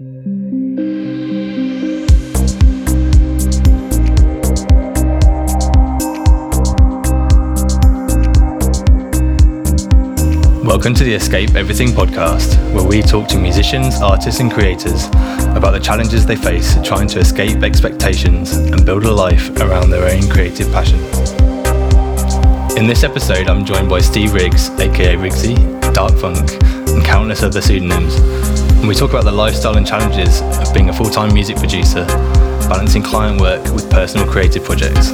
Welcome to the Escape Everything podcast, where we talk to musicians, artists, and creators about the challenges they face trying to escape expectations and build a life around their own creative passion. In this episode, I'm joined by Steve Riggs, aka Riggsy, Dharkfunkh, and countless other pseudonyms. And we talk about the lifestyle and challenges of being a full time music producer, balancing client work with personal creative projects.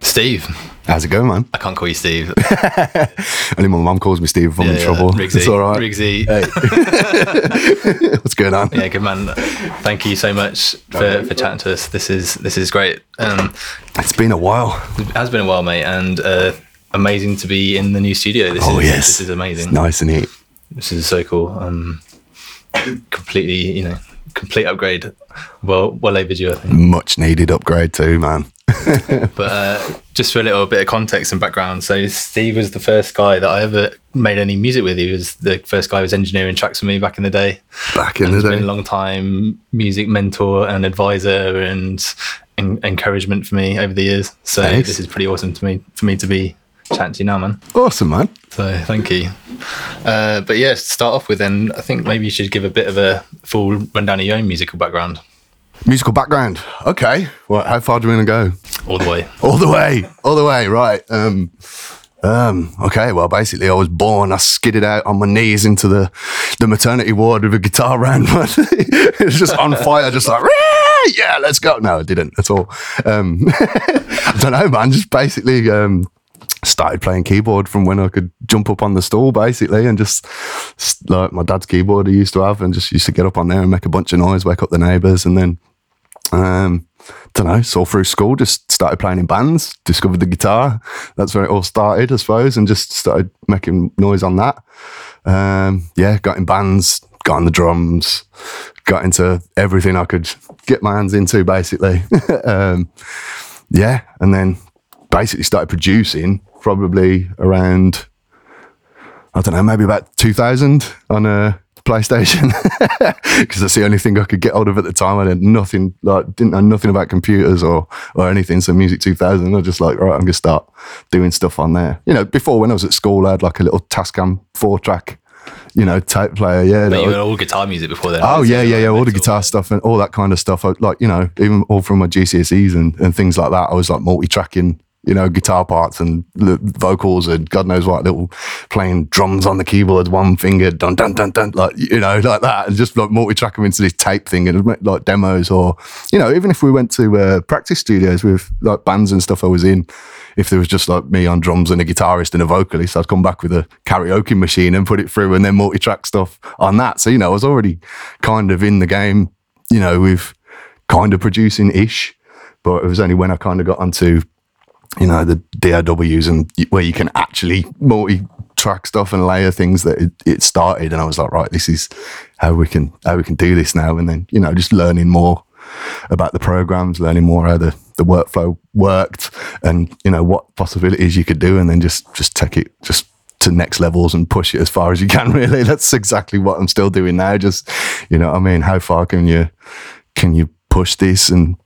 Steve. How's it going, man? I can't call you Steve. Only my mum calls me Steve if I'm in trouble. Riggsy. It's all right. Riggsy. Hey. What's going on? Yeah, good man. Thank you so much for, for chatting to us. This is this is great. Um, It's been a while. it has been a while, mate, and uh, amazing to be in the new studio. This Oh, is yes. this is amazing. It's nice and neat. This is so cool. Um, completely, you know, complete upgrade. Well, well overdue, I think. Much needed upgrade too, man. But uh, just for a little bit of context and background, so Steve was the first guy that I ever made any music with. He was the first guy who was engineering tracks for me back in the day. Back in the He's been a long time music mentor and advisor and, en- encouragement for me over the years. So Thanks. this is pretty awesome to me for me to be chatting to you now, man. Awesome, man. So thank you. Uh, but yeah, to start off with, then I think maybe you should give a bit of a full rundown of your own musical background, Musical background. Okay. Well, how far do we want to go? all the way. All the way. All the way. Right. Um, um, okay, well, basically, I was born. I skidded out on my knees into the, the maternity ward with a guitar around. it was just on fire, just like, yeah, let's go. No, I didn't at all. Um, I don't know, man. Just basically um, started playing keyboard from when I could jump up on the stool, basically, and just like my dad's keyboard he used to have, and just used to get up on there and make a bunch of noise, wake up the neighbours, and then um, don't know, saw through school, just started playing in bands, discovered the guitar. That's where it all started, I suppose, and just started making noise on that. Um, yeah, got in bands, got on the drums, got into everything I could get my hands into, basically. um, yeah, and then basically started producing probably around, I don't know, maybe about 2000 on a PlayStation because that's the only thing I could get hold of at the time. I had nothing, like, didn't know nothing about computers or or anything. So Music 2000, I was just like, all right, I'm gonna start doing stuff on there. You know, before when I was at school, I had like a little Tascam four track, you know, tape player. Yeah, But you had all guitar music before then. Oh yeah, yeah, yeah. All the guitar stuff and all that kind of stuff. I, like you know, even all from my GCSEs and, and things like that. I was like multi-tracking, you know, guitar parts and vocals and God knows what, little playing drums on the keyboard, one finger, dun dun dun dun, like you know, like that, and just like multi-track them into this tape thing and like demos or you know, even if we went to uh, practice studios with like bands and stuff I was in. If there was just like me on drums and a guitarist and a vocalist, I'd come back with a karaoke machine and put it through and then multi-track stuff on that. So, you know, I was already kind of in the game, you know, with kind of producing ish. But it was only when I kind of got onto, you know, the DAWs and where you can actually multi-track stuff and layer things that it, it started. And I was like, right, this is how we can how we can do this now. And then, you know, just learning more about the programs, learning more how the, the workflow worked and, you know, what possibilities you could do and then just just take it just to next levels and push it as far as you can really. That's exactly what I'm still doing now. Just, you know, I mean, how far can you can you push this and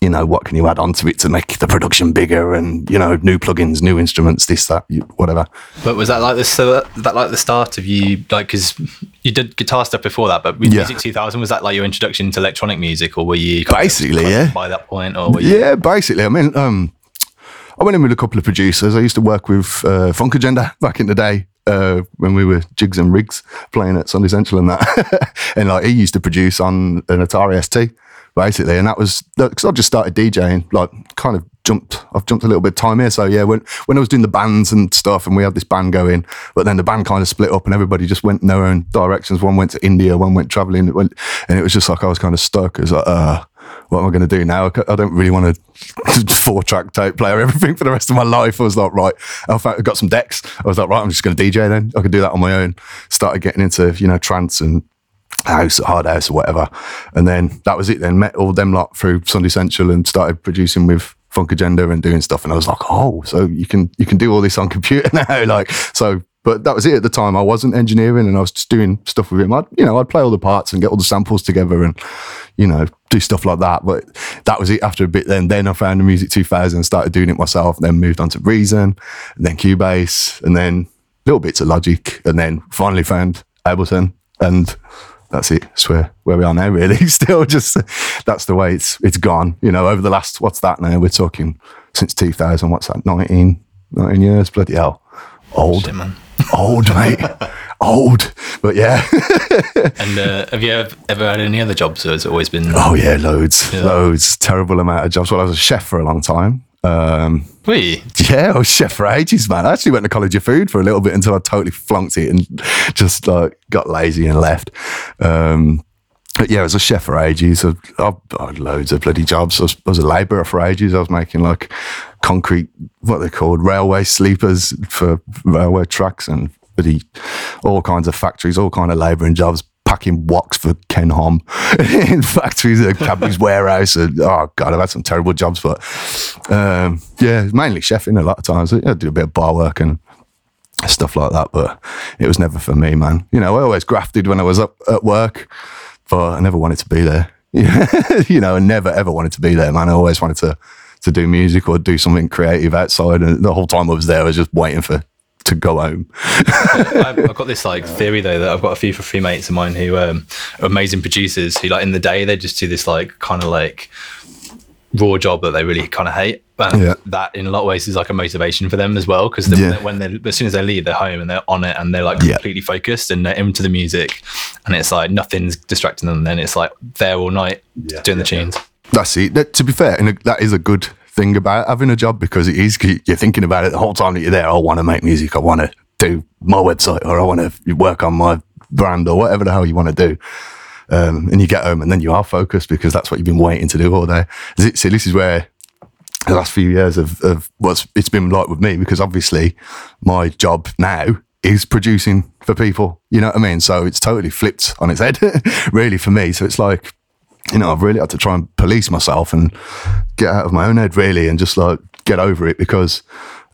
you know, what can you add onto it to make the production bigger and, you know, new plugins, new instruments, this, that, whatever. But was that like the so that, that like the start of you like because you did guitar stuff before that, but with Yeah. Music 2000 was that like your introduction to electronic music, or were you kind of Basically, yeah. by that point, or were you? Yeah, basically. I mean, um, I went in with a couple of producers. I used to work with uh, Funk Agenda back in the day uh, when we were jigs and rigs playing at Sundissential and that. and like he used to produce on an Atari ST, basically. And that was because I just started DJing, like kind of jumped. I've jumped a little bit of time here. So yeah, when when I was doing the bands and stuff, and we had this band going, but then the band kind of split up, and everybody just went in their own directions. One went to India, one went traveling, went, and it was just like I was kind of stuck. It was like, uh, what am I going to do now? I don't really want to four track tape player everything for the rest of my life. I was like, right, I got some decks. I was like, right, I'm just going to DJ then. I could do that on my own. Started getting into, you know, trance and house, hard house or whatever. And then that was it then. Met all them lot through Sundissential and started producing with Funk Agenda and doing stuff. And I was like, oh, so you can you can do all this on computer now, like so. But that was it at the time. I wasn't engineering, and I was just doing stuff with him. I'd you know I'd play all the parts and get all the samples together, and you know do stuff like that. But that was it. After a bit, then then I found the Music 2000 and started doing it myself. Then moved on to Reason, and then Cubase, and then little bits of Logic, and then finally found Ableton, and that's it. That's where, where we are now, really. Still just, that's the way it's it's gone. You know, over the last, what's that now? We're talking since 2000, what's that, 19, 19 years? Bloody hell. Old. Shit, man. Old, mate. Old. But yeah. And uh, have you ever, ever had any other jobs, or has it always been? oh, yeah, loads. Yeah. Loads. Terrible amount of jobs. Well, I was a chef for a long time. Um, Wait, Yeah, I was chef for ages, man. I actually went to College of Food for a little bit until I totally flunked it and just like got lazy and left. Um, but yeah, I was a chef for ages. I, I, I had loads of bloody jobs. I was, I was a labourer for ages. I was making like concrete, what they're called, railway sleepers for railway trucks and bloody all kinds of factories, all kind of labouring jobs. Packing woks for Ken Hom in factories at Cadbury's warehouse. And, oh god, I've had some terrible jobs, but um, yeah, mainly chefing a lot of times. I do a bit of bar work and stuff like that, but it was never for me, man. You know, I always grafted when I was up at work, but I never wanted to be there. you know, I never ever wanted to be there, man. I always wanted to to do music or do something creative outside, and the whole time I was there, I was just waiting for to go home. I've, I've got this like theory though that I've got a few for three mates of mine who um, are amazing producers who like in the day they just do this like kind of like raw job that they really kind of hate. And Yeah. that in a lot of ways is like a motivation for them as well because Yeah. when they as soon as they leave, they're home and they're on it and they're like Yeah. completely focused and they're into the music and it's like nothing's distracting them. Then it's like there all night doing the tunes. That's it. That, to be fair, and that is a good thing about having a job because it is you're thinking about it the whole time that you're there. I want to make music. I want to do my website, or I want to work on my brand, or whatever the hell you want to do. Um, and you get home, and then you are focused because that's what you've been waiting to do all day. So this is where the last few years of, of what's it's been like with me because obviously my job now is producing for people. You know what I mean? So it's totally flipped on its head, really, for me. So it's like you know, I've really had to try and police myself and get out of my own head, really, and just like get over it because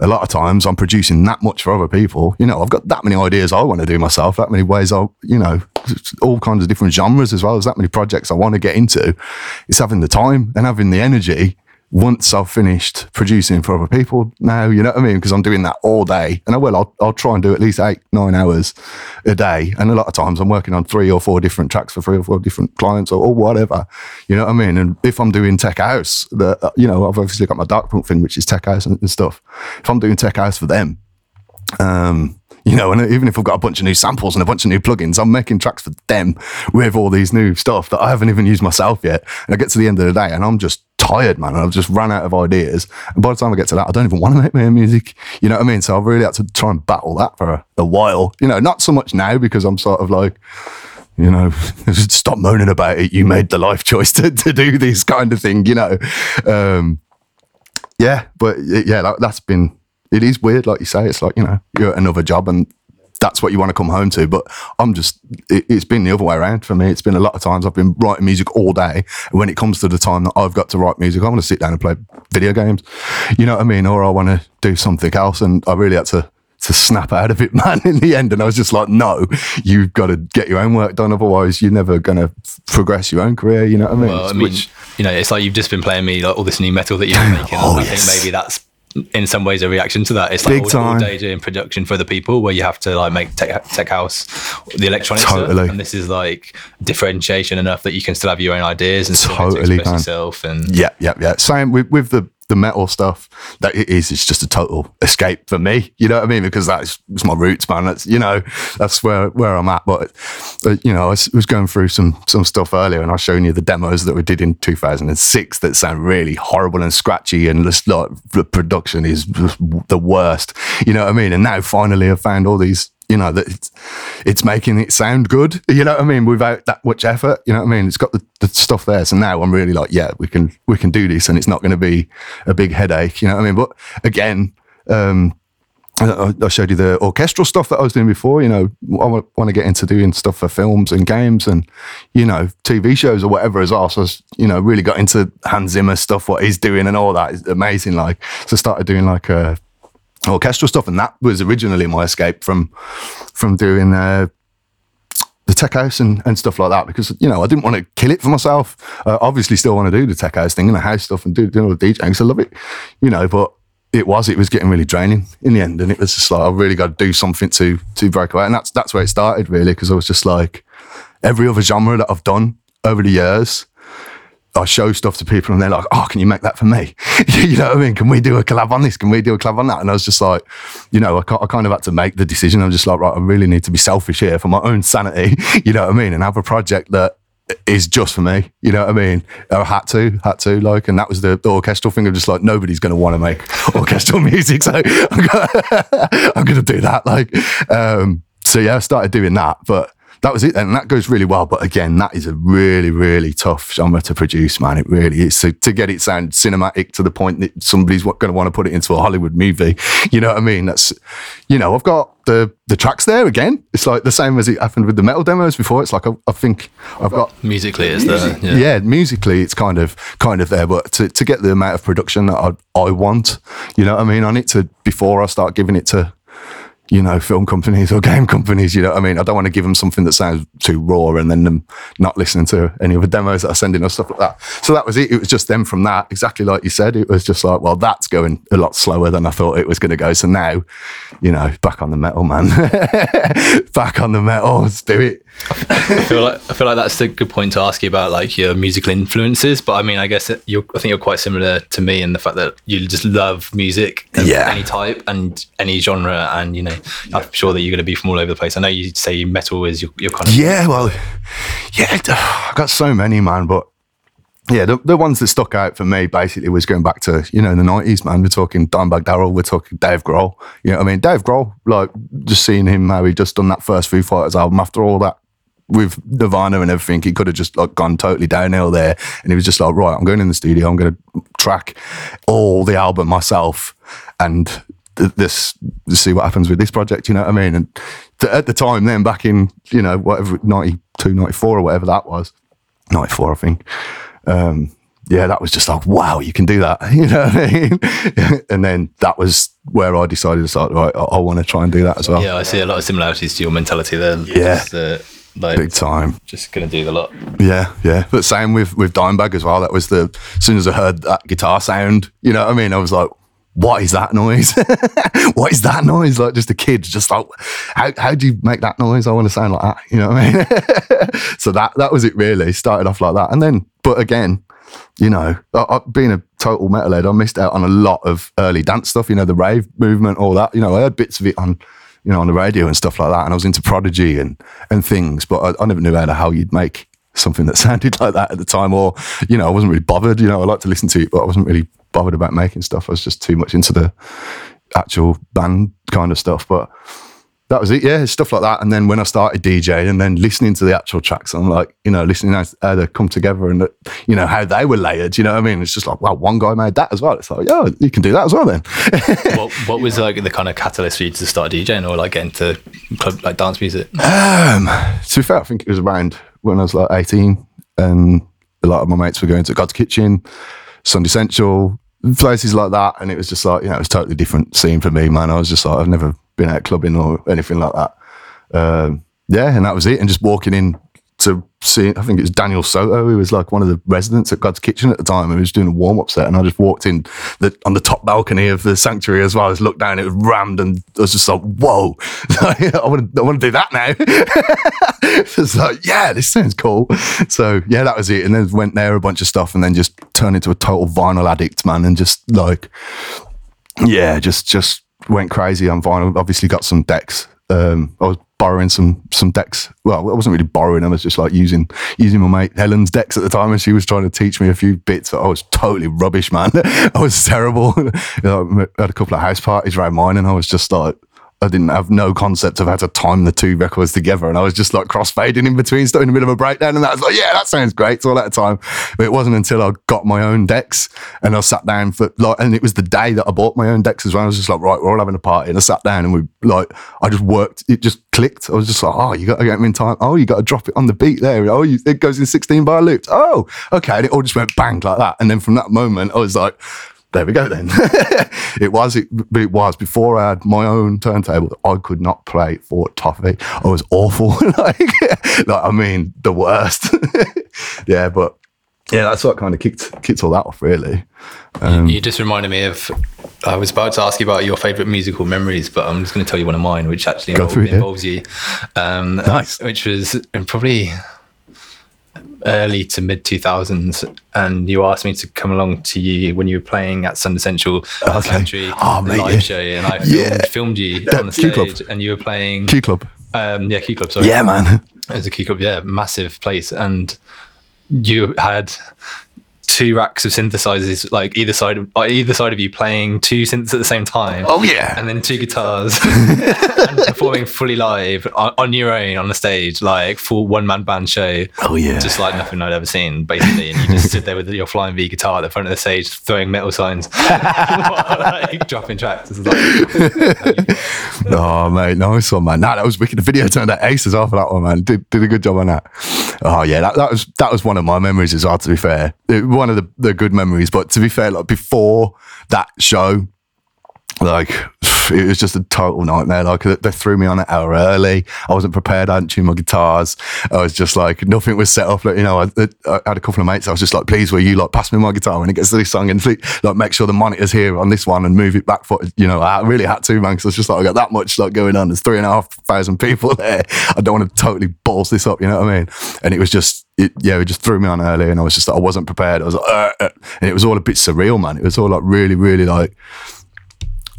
a lot of times I'm producing that much for other people. You know, I've got that many ideas I want to do myself, that many ways I, you know, all kinds of different genres as well as that many projects I want to get into. It's having the time and having the energy once I've finished producing for other people now, you know what I mean? Because I'm doing that all day. And I will, I'll, I'll try and do at least eight, nine hours a day. And a lot of times I'm working on three or four different tracks for three or four different clients or, or whatever, you know what I mean? And if I'm doing tech house, the, you know, I've obviously got my dark punk thing, which is tech house and, and stuff. If I'm doing tech house for them, um, you know, and even if I've got a bunch of new samples and a bunch of new plugins, I'm making tracks for them with all these new stuff that I haven't even used myself yet. And I get to the end of the day and I'm just tired, man. And I've just run out of ideas. And by the time I get to that, I don't even want to make my own music. You know what I mean? So I've really had to try and battle that for a, a while. You know, not so much now because I'm sort of like, you know, stop moaning about it. You made the life choice to, to do this kind of thing, you know. Um, yeah, but yeah, that, that's been. It is weird, like you say. It's like you know, you're at another job, and that's what you want to come home to. But I'm just. It, it's been the other way around for me. It's been a lot of times I've been writing music all day, and when it comes to the time that I've got to write music, I want to sit down and play video games. You know what I mean? Or I want to do something else, and I really had to. To snap out of it, man, in the end. And I was just like, no, you've got to get your own work done. Otherwise, you're never going to progress your own career. You know what I mean? Well, I mean, Which- you know, it's like you've just been playing me like all this new metal that you're making. Oh, I yes. think maybe that's in some ways a reaction to that. It's like Big all, all time. day doing production for the people where you have to like make tech, tech house the electronic stuff. Totally. And this is like differentiation enough that you can still have your own ideas and to Totally, express man. yourself. And Yeah, yeah, yeah. Same with with the the metal stuff. That it is. It's just a total escape for me. You know what I mean? Because that's it's my roots, man. That's you know that's where where I'm at. But, you know, I was, going through some some stuff earlier, and I was showing you the demos that we did in 2006 that sound really horrible and scratchy, and just like the production is the worst. You know what I mean? And now finally, I've found all these you know that it's, it's making it sound good you know what i mean without that much effort you know what i mean it's got the, the stuff there so now i'm really like yeah we can we can do this and it's not going to be a big headache you know what i mean but again um I showed you the orchestral stuff that I was doing before. You know, I want to get into doing stuff for films and games and, you know, TV shows or whatever as well. So, I you know, really got into Hans Zimmer stuff, what he's doing and all that is amazing. Like, so started doing like uh, orchestral stuff. And that was originally my escape from, from doing, uh, the tech house and, and stuff like that because you know I didn't want to kill it for myself. Uh, obviously, still want to do the tech house thing and the house stuff and do, do all the DJing I love it, you know. But it was it was getting really draining in the end, and it was just like I really got to do something to to break away, and that's that's where it started really because I was just like every other genre that I've done over the years. I show stuff to people and they're like, "Oh, can you make that for me?" you know what I mean? Can we do a collab on this? Can we do a collab on that? And I was just like, you know, I, I kind of had to make the decision. I'm just like, right, I really need to be selfish here for my own sanity. You know what I mean? And have a project that is just for me. You know what I mean? I had to, had to, like, and that was the, the orchestral thing of just like nobody's going to want to make orchestral music, so I'm going to do that. Like, um, so yeah, I started doing that, but that was it, and that goes really well. But again, that is a really, really tough genre to produce, man. It really is. So to get it sound cinematic to the point that somebody's going to want to put it into a Hollywood movie, you know what I mean? That's, you know, I've got the the tracks there again. It's like the same as it happened with the metal demos before. It's like I, I think I've got musically, it's there. Yeah. yeah. musically, it's kind of kind of there. But to, to get the amount of production that I I want, you know what I mean, on it to before I start giving it to you know, film companies or game companies. You know, I mean, I don't want to give them something that sounds too raw and then them not listening to any of the demos that are sending us stuff like that. So that was it. It was just them from that, exactly like you said. It was just like, well, that's going a lot slower than I thought it was going to go. So now, you know, back on the metal, man. back on the metal. Let's do it. I feel like I feel like that's a good point to ask you about like your musical influences. But I mean, I guess you're I think you're quite similar to me in the fact that you just love music, of Yeah. any type and any genre, and you know, I'm sure that you're going to be from all over the place. I know you say metal is your, your kind of Yeah, well, yeah, I've got so many, man. But yeah, the, the ones that stuck out for me basically was going back to, you know, the 90s, man. We're talking Dimebag Darrell, we're talking Dave Grohl. You know what I mean? Dave Grohl, like, just seeing him, how he just done that first Foo Fighters album after all that with Nirvana and everything, he could have just like gone totally downhill there. And he was just like, right, I'm going in the studio, I'm going to track all the album myself and th- this see what happens with this project, you know what I mean? And th- at the time, then back in, you know, whatever, 92, 94 or whatever that was, 94, I think. Um, yeah, that was just like, wow, you can do that. You know what I mean? and then that was where I decided to start, right, I, I want to try and do that as well. Yeah, I see a lot of similarities to your mentality there. Yeah. Just, uh, like Big time. just going to do the lot. Yeah, yeah. But same with with Dimebag as well. That was the as soon as I heard that guitar sound, you know what I mean? I was like, what is that noise? what is that noise? Like just a kid, just like how how do you make that noise? I want to sound like that. You know what I mean? so that that was it really. Started off like that. And then but again, you know, I, I, being a total metalhead, I missed out on a lot of early dance stuff, you know, the rave movement, all that. You know, I heard bits of it on you know, on the radio and stuff like that. And I was into Prodigy and and things, but I, I never knew how to how you'd make something that sounded like that at the time. Or, you know, I wasn't really bothered. You know, I like to listen to it, but I wasn't really bothered about making stuff. I was just too much into the actual band kind of stuff. But that was it, yeah, stuff like that. And then when I started DJing and then listening to the actual tracks, I'm like, you know, listening how, how they come together and, you know, how they were layered, you know what I mean? It's just like, wow, one guy made that as well. It's like, yeah, you can do that as well then. what, what was like the kind of catalyst for you to start DJing or like get into club like dance music? Um, to be fair, I think it was around when I was like 18 and a lot of my mates were going to God's Kitchen, Sundissential, places like that. And it was just like, you know, it was totally different scene for me, man. I was just like, I've never been out clubbing or anything like that. Um, yeah, and that was it. And just walking in to see, I think it was Daniel Soto, who was like one of the residents at Godskitchen at the time, and he was doing a warm up set. And I just walked in the, on the top balcony of the sanctuary as well. I just looked down, it was rammed, and I was just like, whoa, I want to, I want to do that now. it's like, yeah, this sounds cool. So yeah, that was it. And then went there a bunch of stuff, and then just turned into a total vinyl addict, man, and just like, yeah, just just went crazy on vinyl. Obviously, got some decks. Um, I was borrowing some some decks. Well, I wasn't really borrowing them. I was just like using using my mate Helen's decks at the time, and she was trying to teach me a few bits. I was totally rubbish, man. I was terrible. you know, I had a couple of house parties around mine, and I was just like. I didn't have no concept of how to time the two records together, and I was just like crossfading in between, stuck in the middle of a breakdown, and I was like, yeah, that sounds great. So all that time, but it wasn't until I got my own decks and I sat down for like, and it was the day that I bought my own decks as well. I was just like, right, we're all having a party, and I sat down and we like, I just worked. It just clicked. I was just like, oh, you got to get me in time. Oh, you got to drop it on the beat there. Oh, you, it goes in 16 bar loops. Oh, okay, and it all just went bang like that. And then from that moment, I was like there we go then. it was it, it was before I had my own turntable. I could not play for toffee. I was awful. like, like I mean, the worst. yeah, but yeah, that's what kind of kicked kicked all that off, really. Um, you just reminded me of. I was about to ask you about your favorite musical memories, but I'm just going to tell you one of mine, which actually involves, it, involves you. Um, nice. Which was probably early to mid 2000s and you asked me to come along to you when you were playing at Sundissential okay. Country oh, mate, live yeah. show and I filmed, yeah. filmed you on the stage Club. and you were playing Q Club um, yeah Q Club sorry yeah man it was a Q Club yeah massive place and you had two racks of synthesizers, like either side of uh, either side of you, playing two synths at the same time. Oh yeah, and then two guitars, and performing fully live on, on, your own on the stage, like full one man band show. Oh yeah, just like nothing I'd ever seen, basically. And you just stood there with your flying V guitar at the front of the stage, throwing metal signs, like, dropping tracks. Like, oh mate, nice one, man. Nah, that was wicked. The video turned out ace as well for that one, man. Did, did a good job on that. Oh yeah, that, that was that was one of my memories as well. To be fair, one of the, the good memories. But to be fair, like before that show, like it was just a total nightmare. Like they threw me on an hour early. I wasn't prepared. I hadn't tuned my guitars. I was just like nothing was set up. Like you know, I, I, had a couple of mates. I was just like, please, will you like pass me my guitar when it gets to this song and like make sure the monitor's here on this one and move it back for you know. I really had to, man, because I was just like I got that much like going on. There's three and a half thousand people there. I don't want to totally balls this up. You know what I mean? And it was just it, yeah, it just threw me on early, and I was just I wasn't prepared. I was like, uh, uh, and it was all a bit surreal, man. It was all like really, really like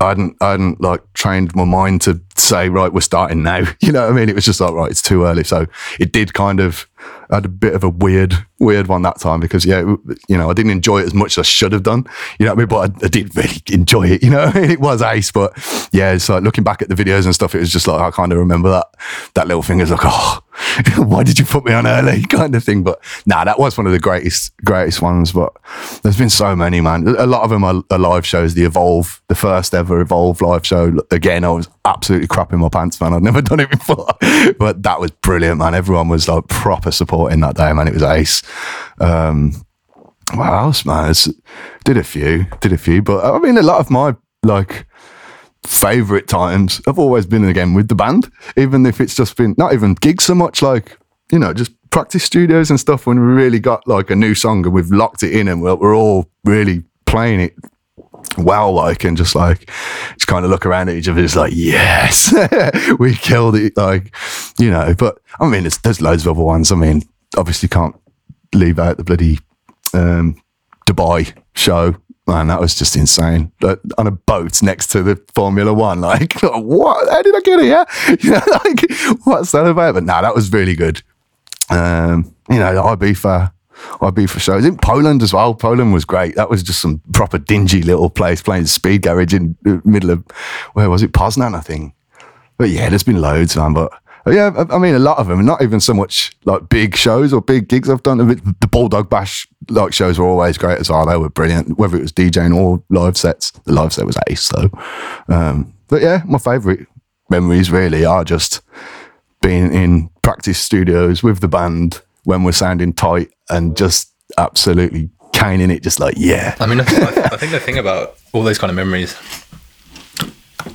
I hadn't, I hadn't like trained my mind to say, right, we're starting now. You know what I mean? It was just like, right, it's too early. So it did kind of, had a bit of a weird, weird one that time because, yeah, you know, I didn't enjoy it as much as I should have done. You know what I mean? But I, I did really enjoy it. You know, I mean? it was ace. But yeah, it's like looking back at the videos and stuff, it was just like, I kind of remember that, that little thing is like, oh, why did you put me on early kind of thing but nah that was one of the greatest greatest ones but there's been so many man a lot of them are, are live shows the evolve the first ever evolve live show again i was absolutely crapping my pants man. I'd never done it before. But that was brilliant man. Everyone was like proper supporting that day man. It was ace. Um what else man? It's, did a few did a few but i mean a lot of my like favorite times have always been again with the band, even if it's just been not even gigs so much, like you know, just practice studios and stuff. When we really got like a new song and we've locked it in and we're, we're all really playing it well, like, and just like, just kind of look around at each other, it's like, yes, we killed it, like, you know. But I mean, there's, loads of other ones. I mean, obviously can't leave out the bloody um, Dubai show Man, that was just insane. Like, on a boat next to the Formula One. Like, what? How did I get here? You know, like, what's that about? But nah, that was really good. Um, you know, Ibiza, Ibiza shows in Poland as well. Poland was great. That was just some proper dingy little place playing speed garage in the middle of, where was it? Poznan, I think. But yeah, there's been loads, man. But yeah, I mean, a lot of them, not even so much like big shows or big gigs I've done. The Bulldog Bash like shows were always great as well. They were brilliant, whether it was DJing or live sets. The live set was ace though. Um, but yeah, my favourite memories really are just being in practice studios with the band when we're sounding tight and just absolutely caning it, just like, yeah. I mean, I think, I think the thing about all those kind of memories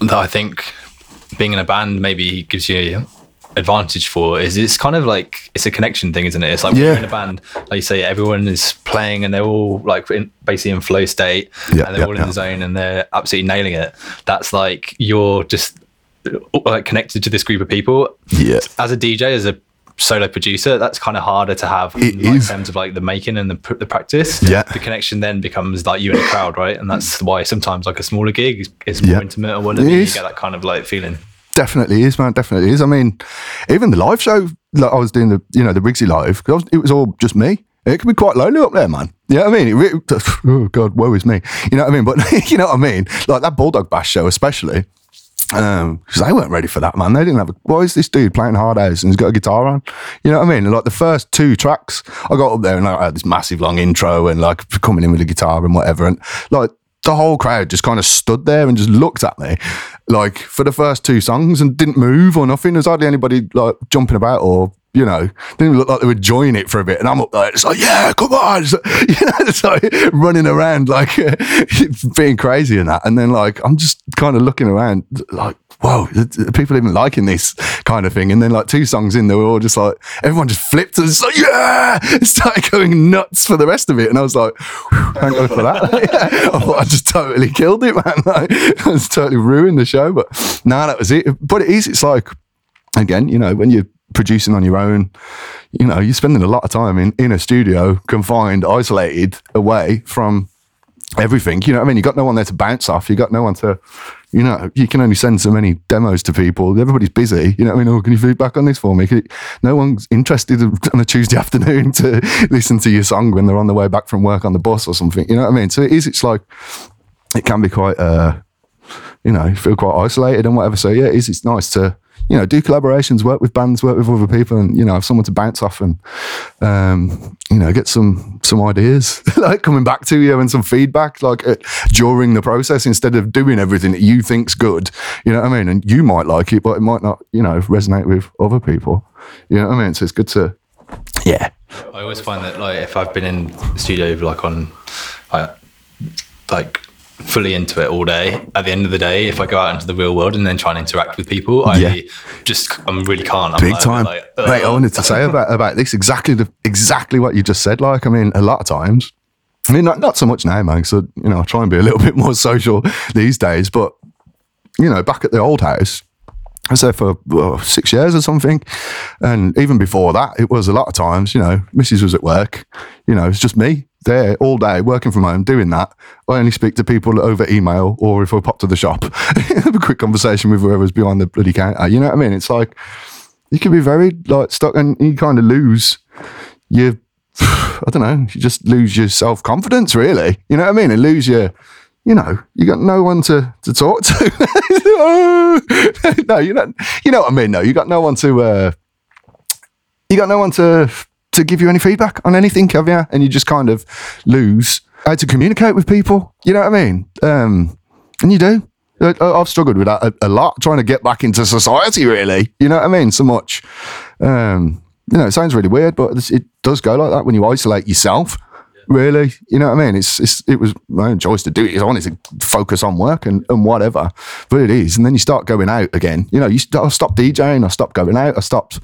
that I think being in a band maybe gives you advantage for is it's kind of like it's a connection thing, isn't it? It's like yeah. in a band, like you say, everyone is playing and they're all like in, basically in flow state yeah, and they're yeah, all in the zone and they're absolutely nailing it. That's like you're just like connected to this group of people. Yeah. As a DJ, as a solo producer, that's kind of harder to have in, like, terms of like the making and the, the practice. Yeah. The connection then becomes like you and the crowd, right? And that's why sometimes like a smaller gig is, is more intimate or whatever. You get that kind of like feeling. Definitely is, man. Definitely is. I mean, even the live show, like I was doing the, you know, the Riggsy live, because it was all just me. It can be quite lonely up there, man. You know what I mean? It, oh God, woe is me. You know what I mean? But you know what I mean? Like that Bulldog Bash show, especially. Um, because they weren't ready for that, man. They didn't have a. Why is this dude playing hard house and he's got a guitar on? You know what I mean? Like the first two tracks, I got up there and like, I had this massive long intro and like coming in with a guitar and whatever, and like the whole crowd just kind of stood there and just looked at me, like for the first two songs and didn't move or nothing. There's hardly anybody like jumping about or you know, didn't look like they were enjoying it for a bit. And I'm up there, it's like, yeah, come on. It's like, you know, it's like running around, like being crazy and that. And then, like, I'm just kind of looking around, like, whoa, people even liking this kind of thing. And then, like, two songs in, they were all just like, everyone just flipped and it's like, yeah, it started going nuts for the rest of it. And I was like, thank God for that. yeah. I thought I just totally killed it, man. Like, I totally ruined the show. But no, nah, that was it. But it is, it's like, again, you know, when you producing on your own. You know, you're spending a lot of time in, in a studio, confined, isolated, away from everything. You know I mean? You've got no one there to bounce off. You've got no one to, you know, you can only send so many demos to people. Everybody's busy. You know what I mean? Oh, can you feedback on this for me? No one's interested on a Tuesday afternoon to listen to your song when they're on the way back from work on the bus or something. You know what I mean? So it is, it's like, it can be quite, uh, you know, feel quite isolated and whatever. So yeah, it is, it's nice to, you know, do collaborations, work with bands, work with other people, and you know, have someone to bounce off and um, you know, get some some ideas like coming back to you and some feedback like uh, during the process instead of doing everything that you think's good. You know what I mean? And you might like it, but it might not, you know, resonate with other people. You know what I mean? So it's good to, yeah. I always find that like if I've been in the studio like on, like fully into it all day. At the end of the day, if I go out into the real world and then try and interact with people, I yeah. just I really can't. I'm Big like, time. Like, Mate, I wanted to say about about this exactly the, exactly what you just said. Like, I mean, a lot of times. I mean, not, not so much now, man. So you know, I try and be a little bit more social these days. But you know, back at the old house, I there for well, six years or something. And even before that, it was a lot of times, you know, Mrs. was at work, you know, it's just me there all day working from home doing that. I only speak to people over email or if I pop to the shop, have a quick conversation with whoever's behind the bloody counter. You know what I mean? It's like you can be very like stuck and you kind of lose your, I don't know, you just lose your self confidence really. You know what I mean? And lose your, you know, you got no one to, to talk to. no, you know, you know what I mean? No, you got no one to, uh, you got no one to to give you any feedback on anything, have you? And you just kind of lose how to communicate with people. You know what I mean? Um, and you do. I've struggled with that a, a, lot, trying to get back into society, really. You know what I mean? So much. Um, you know, it sounds really weird, but it does go like that when you isolate yourself really. You know what I mean? It's, it's it was my own choice to do it. I wanted to focus on work and, and whatever, but it is. And then you start going out again. You know, you st- I stopped DJing, I stopped going out, I stopped,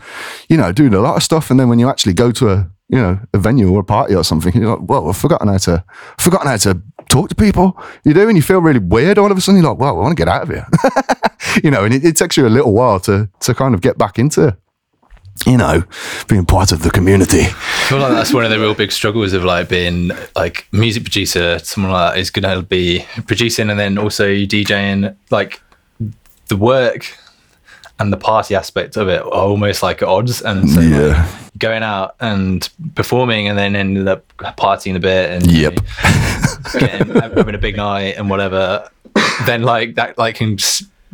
you know, doing a lot of stuff. And then when you actually go to a you know a venue or a party or something, you're like, well, I've forgotten how to forgotten how to talk to people. You do, and you feel really weird. All of a sudden, you're like, well, I want to get out of here. you know, and it, it takes you a little while to to kind of get back into you know, being part of the community. I feel like that's one of the real big struggles of like being like music producer. Someone like that is going to be producing and then also DJing. Like the work and the party aspect of it are almost like odds. And so yeah. like, going out and performing and then ended up partying a bit and yep. getting, having a big night and whatever. Then like that like can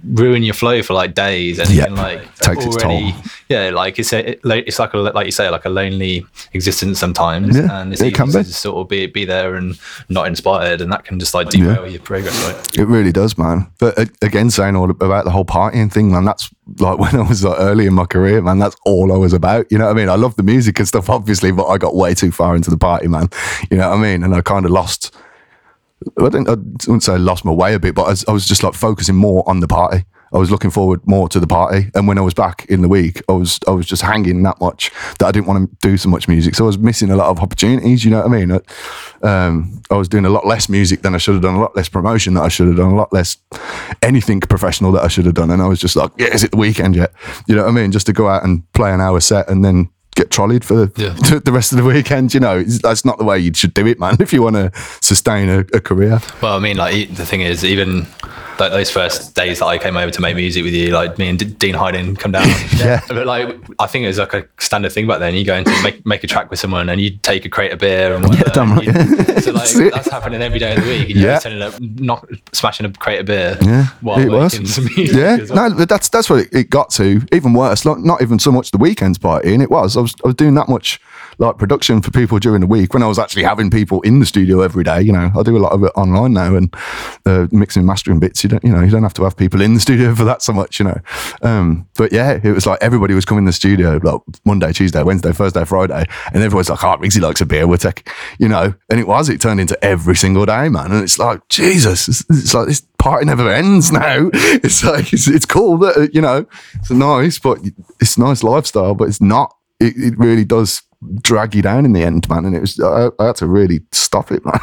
ruin your flow for like days and yep. like takes already, its toll. Yeah, like it's a, it's like a like you say like a lonely existence sometimes, yeah, and it's it can be. to sort of be be there and not inspired, and that can just like derail yeah. your progress. Right? It really does, man. But uh, again, saying all about the whole partying thing, man, that's like when I was like early in my career, man. That's all I was about. You know what I mean? I love the music and stuff, obviously, but I got way too far into the party, man. You know what I mean? And I kind of lost I, didn't, I wouldn't say I lost my way a bit, but I was, I was, just like focusing more on the party. I was looking forward more to the party, and when I was back in the week, I was I was just hanging that much that I didn't want to do so much music. So I was missing a lot of opportunities. You know what I mean? Um, I was doing a lot less music than I should have done, a lot less promotion that I should have done, a lot less anything professional that I should have done. And I was just like, yeah, is it the weekend yet? You know what I mean? Just to go out and play an hour set and then get trolleyed for the, Yeah. the rest of the weekend. You know, that's not the way you should do it, man. If you want to sustain a, a career. Well, I mean, like the thing is, even like those first days that I came over to make music with you, like me and D- Dean Hyden come down. Yeah. But like, I think it was like a standard thing back then. You go into make make a track with someone and you take a crate of beer and whatever. damn and you- right. so like That's happening every day of the week. And you're Yeah. turning up, knock, smashing a crate of beer. Yeah, while it was. making some music Yeah, well. no, but that's that's what it, it got to. Even worse, not, not even so much the weekends party, and it was. I was I was doing that much like production for people during the week when I was actually having people in the studio every day. You know, I do a lot of it online now and uh, mixing and mastering bits. You don't, you know, you don't have to have people in the studio for that so much. You know, um, but yeah, it was like everybody was coming in the studio like Monday, Tuesday, Wednesday, Thursday, Friday, and everyone's like, "Oh, Riggsy likes a beer. We'll take," you know, and it was. It turned into every single day, man, and it's like Jesus. It's, it's like this party never ends now. It's like it's, it's cool that uh, you know it's nice, but it's nice lifestyle, but it's not. It, it really does drag you down in the end, man. And it was I, I had to really stop it, man.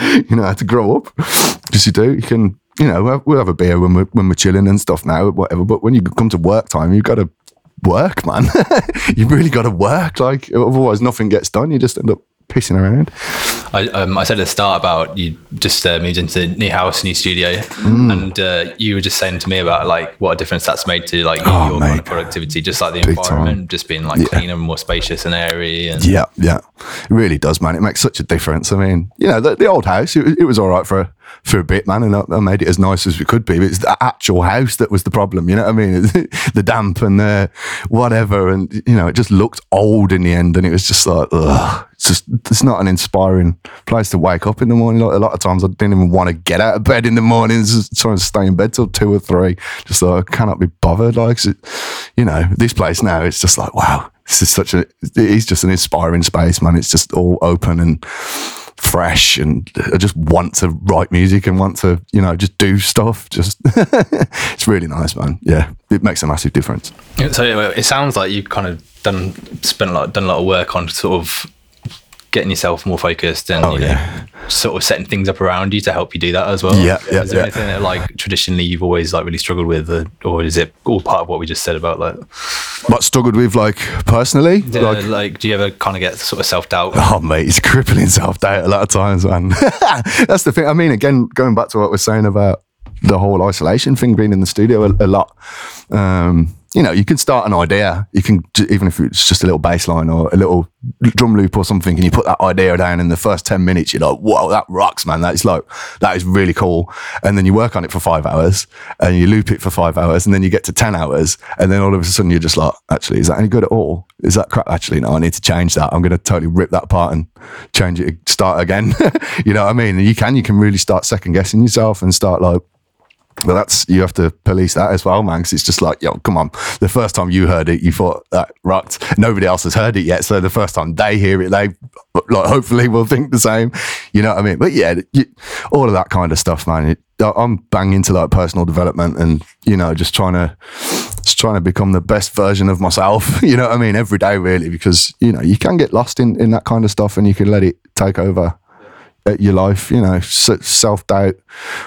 you know, I had to grow up. Because you do, you can. You know, we'll- have a beer when we're when we're chilling and stuff now, whatever. But when you come to work time, you've got to work, man. you really got to work. Like otherwise, nothing gets done. You just end up pissing around. I, um, I said at the start about you just uh, moved into the new house, new studio, Mm. and uh, you were just saying to me about like what a difference that's made to like Oh, your kind of productivity, just like the Big environment, time. just being like cleaner and more spacious and airy. And Yeah, yeah, it really does, man. It makes such a difference. I mean, you know, the, the old house, it, it was all right for a, for a bit, man, and I, I made it as nice as we could be. But it's the actual house that was the problem. You know what I mean? the damp and the whatever, and you know, it just looked old in the end, and it was just like, ugh. It's just it's not an inspiring place to wake up in the morning. Like, a lot of times, I didn't even want to get out of bed in the mornings, just trying to stay in bed till two or three. Just like I cannot be bothered. Like, you know, this place now, it's just like wow this is such a it is just an inspiring space man it's just all open and fresh and i just want to write music and want to you know just do stuff. Just it's really nice man. Yeah it makes a massive difference. So it sounds like you've kind of done spent a lot done a lot of work on sort of getting yourself more focused and Oh, you know, yeah. sort of setting things up around you to help you do that as well. Yeah, yeah, Is there yeah. anything that like traditionally you've always like really struggled with, uh, or is it all part of what we just said about like, what struggled with like personally like like, do you ever kind of get sort of self doubt? Oh, mate, it's crippling self doubt a lot of times, man. That's the thing. I mean, again, going back to what we're saying about the whole isolation thing, being in the studio a, a lot. Um, you know, you can start an idea. You can, even if it's just a little bass line or a little drum loop or something, and you put that idea down in the first 10 minutes, you're like, whoa, that rocks, man. That is like, that is really cool. And then you work on it for five hours and you loop it for five hours and then you get to 10 hours. And then all of a sudden you're just like, actually, is that any good at all? Is that crap? Actually, no, I need to change that. I'm going to totally rip that part and change it, start again. you know what I mean? And you can, you can really start second guessing yourself and start like, well, that's you have to police that as well, man. Because it's just like, yo, come on. The first time you heard it, you thought that rocked. Nobody else has heard it yet, so the first time they hear it, they like hopefully will think the same. You know what I mean? But yeah, you, all of that kind of stuff, man. It, I'm banging into like personal development and you know just trying to just trying to become the best version of myself. You know what I mean? Every day, really, because you know you can get lost in in that kind of stuff and you can let it take over at your life, you know, self doubt.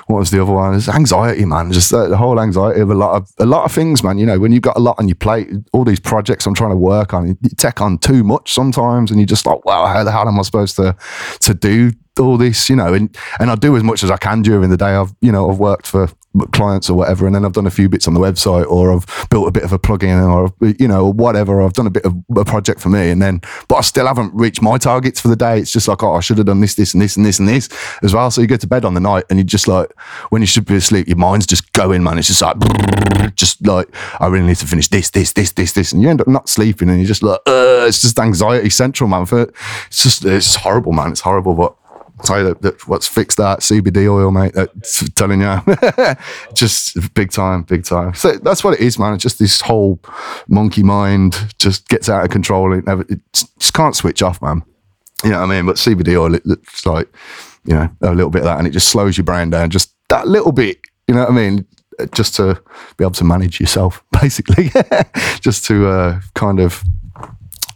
What was the other one? It's anxiety, man. Just the, the whole anxiety of a lot of a lot of things, man. You know, when you've got a lot on your plate, all these projects I'm trying to work on, you take on too much sometimes, and you're just like, wow, how the hell am I supposed to to do all this? You know, and and I do as much as I can during the day. I've you know I've worked for clients or whatever, and then I've done a few bits on the website, or I've built a bit of a plugin, or you know whatever. I've done a bit of a project for me, and then but I still haven't reached my targets for the day. It's just like oh, I should have done this, this, and this, and this, and this as well. So you go to bed on the night, and you're just like when you should be asleep, your mind's just going, man. It's just like just like I really need to finish this, this, this, this, this, and you end up not sleeping, and you're just like it's just anxiety central, man. It's just it's horrible, man. It's horrible, but. Tell you that, that what's fixed that CBD oil, mate. That's telling you, just big time, big time. So that's what it is, man. It's just this whole monkey mind just gets out of control. It never, it just can't switch off, man. You know what I mean? But CBD oil, it, it's like, you know, a little bit of that, and it just slows your brain down just that little bit. You know what I mean? Just to be able to manage yourself, basically, just to uh, kind of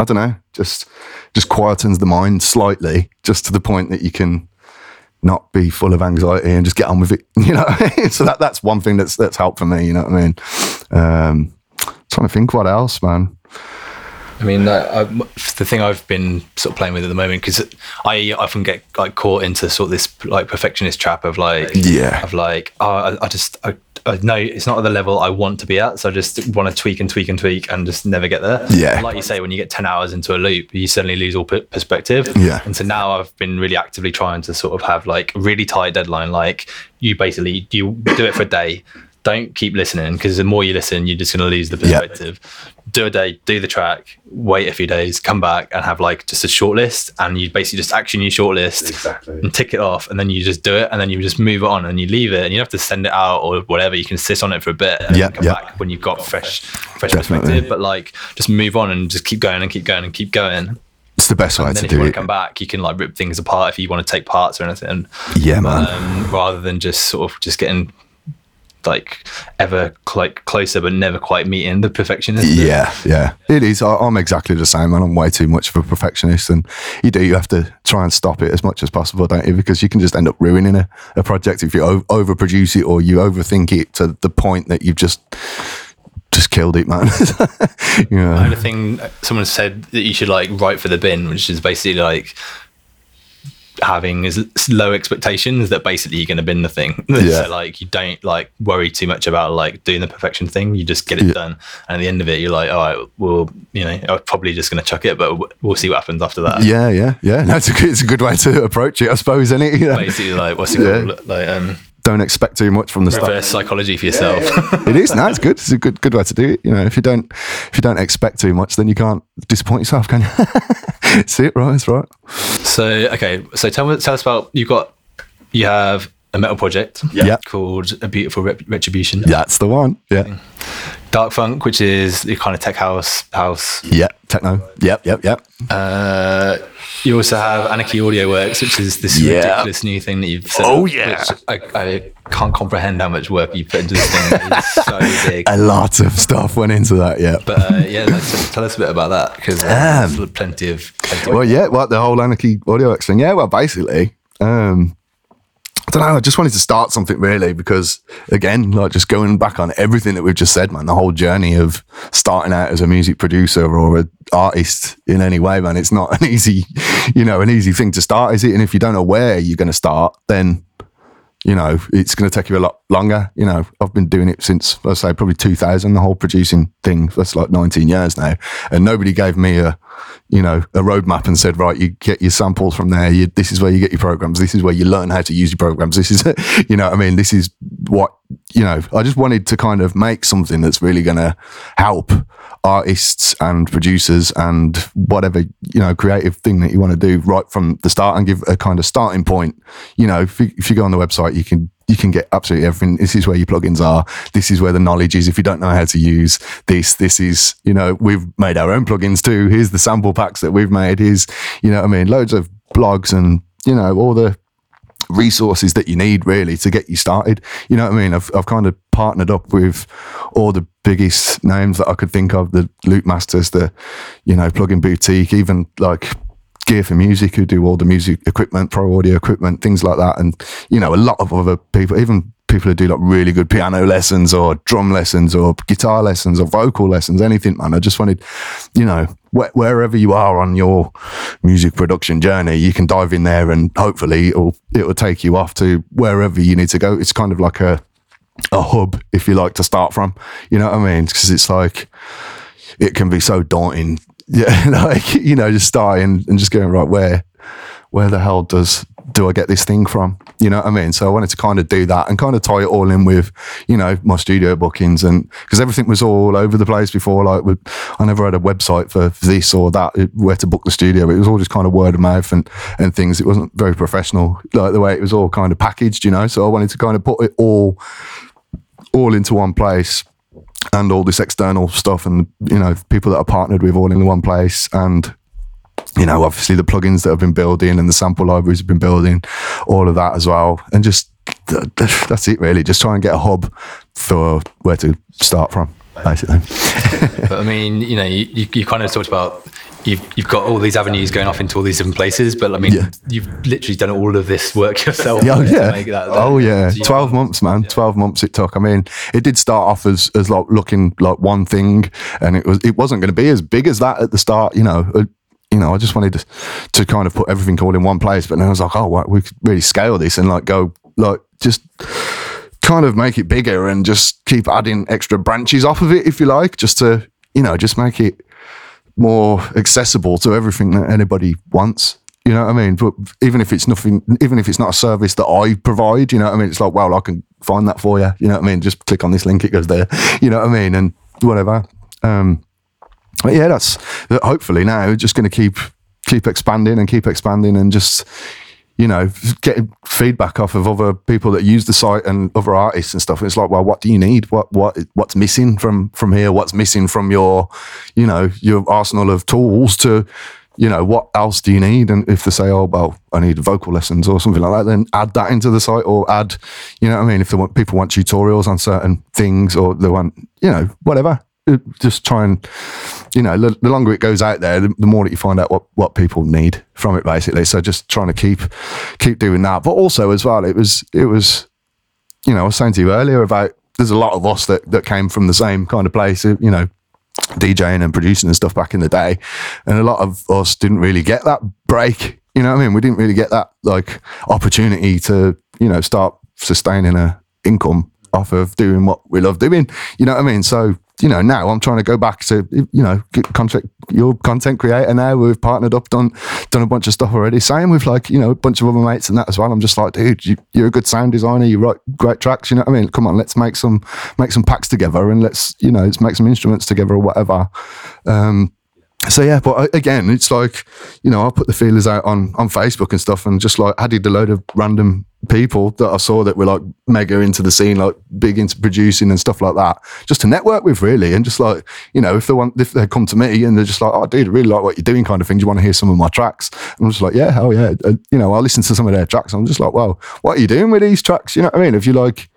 I don't know, just just quietens the mind slightly, just to the point that you can not be full of anxiety and just get on with it. You know, so that that's one thing that's that's helped for me. You know what I mean? Um, trying to think what else, man. I mean, I, I, the thing I've been sort of playing with at the moment because I often get like caught into sort of this like perfectionist trap of like, Yeah. of like, oh, I, I just, I, I know it's not at the level I want to be at, so I just want to tweak and tweak and tweak and just never get there. Yeah. like you say, when you get ten hours into a loop, you suddenly lose all per- perspective. Yeah. and so now I've been really actively trying to sort of have like a really tight deadline. Like you basically you do it for a day. Don't keep listening because the more you listen, you're just going to lose the perspective. Do a day, do the track, wait a few days, come back and have like just a short list, and you basically just action your short list Exactly. and tick it off, and then you just do it, and then you just move on and you leave it, and you don't have to send it out or whatever. You can sit on it for a bit and Yeah, come yeah. back when you've got fresh, fresh Definitely. perspective. But like, just move on and just keep going and keep going and keep going. It's the best way And to then if you do want it. to come back, you can like rip things apart if you want to take parts or anything, Yeah, man. um, rather than just sort of just getting like ever like closer but never quite meeting the perfectionist. Yeah, yeah, it is. I, I'm exactly the same, and I'm way too much of a perfectionist. And you do, you have to try and stop it as much as possible, don't you? Because you can just end up ruining a, a project if you o- overproduce it or you overthink it to the point that you've just just killed it, man. I yeah, had a thing someone said that you should like write for the bin, which is basically like having as low expectations that basically you're going to bin the thing. Yeah. so like you don't like worry too much about like doing the perfection thing. You just get it Yeah. done, and at the end of it, you're like, all right, well, you know, I'm probably just going to chuck it, but we'll see what happens after that. yeah, yeah, yeah. That's a good, it's a good way to approach it, I suppose, isn't it? You know, Basically, like what's it Yeah. called? Like um, don't expect too much from the start. reverse psychology for yourself. it is. No, it's good. It's a good good way to do it. You know, if you don't if you don't expect too much, then you can't disappoint yourself, can you? See it right? It's right. So okay, so tell me, tell us about you've got you have a metal project, Yeah. called a beautiful Rep- retribution. That's the one. Yeah. Dharkfunkh, which is the kind of tech house house. Yeah. Techno. Yep. Yep. Yep. Uh, you also have Anarchy Audio Works, which is this Yeah. ridiculous new thing that you've set Oh, up, yeah. which I, I can't comprehend how much work you put into this thing. It's so big. A lot of stuff went into that. Yeah. But uh, yeah, let's, tell us a bit about that because uh, there's plenty of. Plenty of well, yeah. Well, the whole Anarchy Audio Works thing. Yeah. Well, basically, um, I don't know. I just wanted to start something really because, again, like just going back on everything that we've just said, man, the whole journey of starting out as a music producer or an artist in any way, man, it's not an easy, you know, an easy thing to start, is it? And if you don't know where you're going to start, then you know, it's going to take you a lot longer. You know, I've been doing it since, I say, probably 2000, the whole producing thing. That's like 19 years now. And nobody gave me a, you know, a roadmap and said, right, you get your samples from there. You, this is where you get your programs. This is where you learn how to use your programs. This is, you know, I mean, this is what, you know, I just wanted to kind of make something that's really going to help artists and producers and whatever, you know, creative thing that you want to do right from the start and give a kind of starting point. You know, if you, if you go on the website, you can you can get absolutely everything. This is where your plugins are. This is where the knowledge is. If you don't know how to use this, this is, you know, we've made our own plugins too. Here's the sample packs that we've made. Here's, you know I mean? Loads of blogs and, you know, all the resources that you need really to get you started. You know what I mean? I've, I've kind of partnered up with all the biggest names that I could think of, the Loopmasters, the, you know, plugin boutique, even like Gear4music, who do all the music equipment, pro audio equipment, things like that. And, you know, a lot of other people, even people who do like really good piano lessons or drum lessons or guitar lessons or vocal lessons, anything, man. I just wanted, you know, wh- wherever you are on your music production journey, you can dive in there and hopefully it'll, it'll take you off to wherever you need to go. It's kind of like a, a hub, if you like, to start from. You know what I mean? Because it's like, it can be so daunting. Yeah, like you know, just starting and just going right where, where the hell does do I get this thing from? You know what I mean? So I wanted to kind of do that and kind of tie it all in with, you know, my studio bookings and because everything was all over the place before. Like, with, I never had a website for this or that where to book the studio. It was all just kind of word of mouth and and things. It wasn't very professional, like the way it was all kind of packaged, you know. So I wanted to kind of put it all all into one place and all this external stuff and you know people that are partnered with all in one place and you know obviously the plugins that have been building and the sample libraries have been building all of that as well and just th- th- that's it really just try and get a hub for where to start from basically but I mean, you know, you, you, kind of talked about you've you've got all these avenues going off into all these different places, but I mean, Yeah. you've literally done all of this work yourself. Yeah, oh, to yeah. make that- oh yeah. so you- Twelve months, man. Twelve months it took. I mean, it did start off as as like looking like one thing, and it was it wasn't going to be as big as that at the start. You know, uh, you know, I just wanted to, to kind of put everything all in one place. But then I was like, oh, we could really scale this and like go like just kind of make it bigger and just keep adding extra branches off of it, if you like, just to you know, just make it more accessible to everything that anybody wants. You know what I mean? But even if it's nothing, even if it's not a service that I provide, you know what I mean? It's like, well, I can find that for you. You know what I mean? Just click on this link, it goes there. You know what I mean? And whatever. Um, yeah, that's that hopefully now just going to keep keep expanding and keep expanding and just you know getting feedback off of other people that use the site and other artists and stuff. It's like, well, what do you need? What what what's missing from from here? What's missing from your you know your arsenal of tools to you know what else do you need? And if they say, oh well, I need vocal lessons or something like that, then add that into the site or add, you know I mean? If they want people want tutorials on certain things or they want you know whatever uh, just try and you know the, longer it goes out there the, the more that you find out what what people need from it basically so just trying to keep keep doing that but also as well it was it was you know i was saying to you earlier about there's a lot of us that that came from the same kind of place you know DJing and producing and stuff back in the day. And a lot of us didn't really get that break. You know what I mean? We didn't really get that like opportunity to, you know, start sustaining a income off of doing what we love doing. You know what I mean? So, you know, now I'm trying to go back to, you know, content, your content creator now. We've partnered up, done done a bunch of stuff already. Same with like, you know, a bunch of other mates and that as well. I'm just like, dude, you, you're a good sound designer. You write great tracks. You know what I mean? Come on, let's make some make some packs together and let's, you know, let's make some instruments together or whatever. Um, so yeah, but uh, again, it's like you know, I put the feelers out on on Facebook and stuff, and just like added a load of random people that I saw that were like mega into the scene, like big into producing and stuff like that, just to network with really, and just like you know, if they want, if they come to me and they're just like, oh, dude, I really like what you're doing, kind of thing. Do you want to hear some of my tracks? I'm just like, yeah, hell yeah, and, you know, I listen to some of their tracks. I'm just like, well, what are you doing with these tracks? You know what I mean? If you like,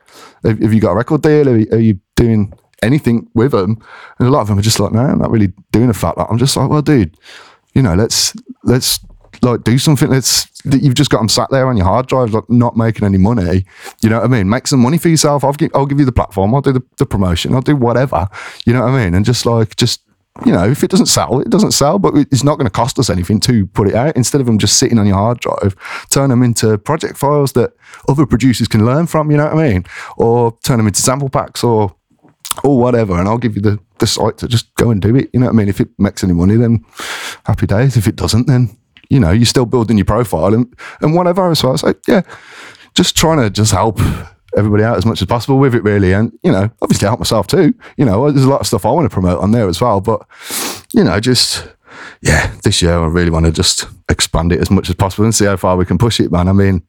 have, have you got a record deal? Are, you- are you doing anything with them? And a lot of them are just like, no, I'm not really doing a fat lot. I'm just like, well, dude, you know, let's let's like do something. Let's that you've just got them sat there on your hard drive, like not making any money. You know what I mean? Make some money for yourself. I'll give I'll give you the platform. I'll do the, the promotion. I'll do whatever. You know what I mean? And just like just you know, if it doesn't sell, it doesn't sell, but it's not going to cost us anything to put it out. Instead of them just sitting on your hard drive, turn them into project files that other producers can learn from, you know what I mean? Or turn them into sample packs or or whatever, and I'll give you the, the site to just go and do it. You know what I mean? If it makes any money, then happy days. If it doesn't, then you know you're still building your profile and and whatever. So I was like, yeah, just trying to just help everybody out as much as possible with it, really, and you know, obviously help myself too. You know, there's a lot of stuff I want to promote on there as well, but you know, just yeah, this year I really want to just expand it as much as possible and see how far we can push it, man. I mean,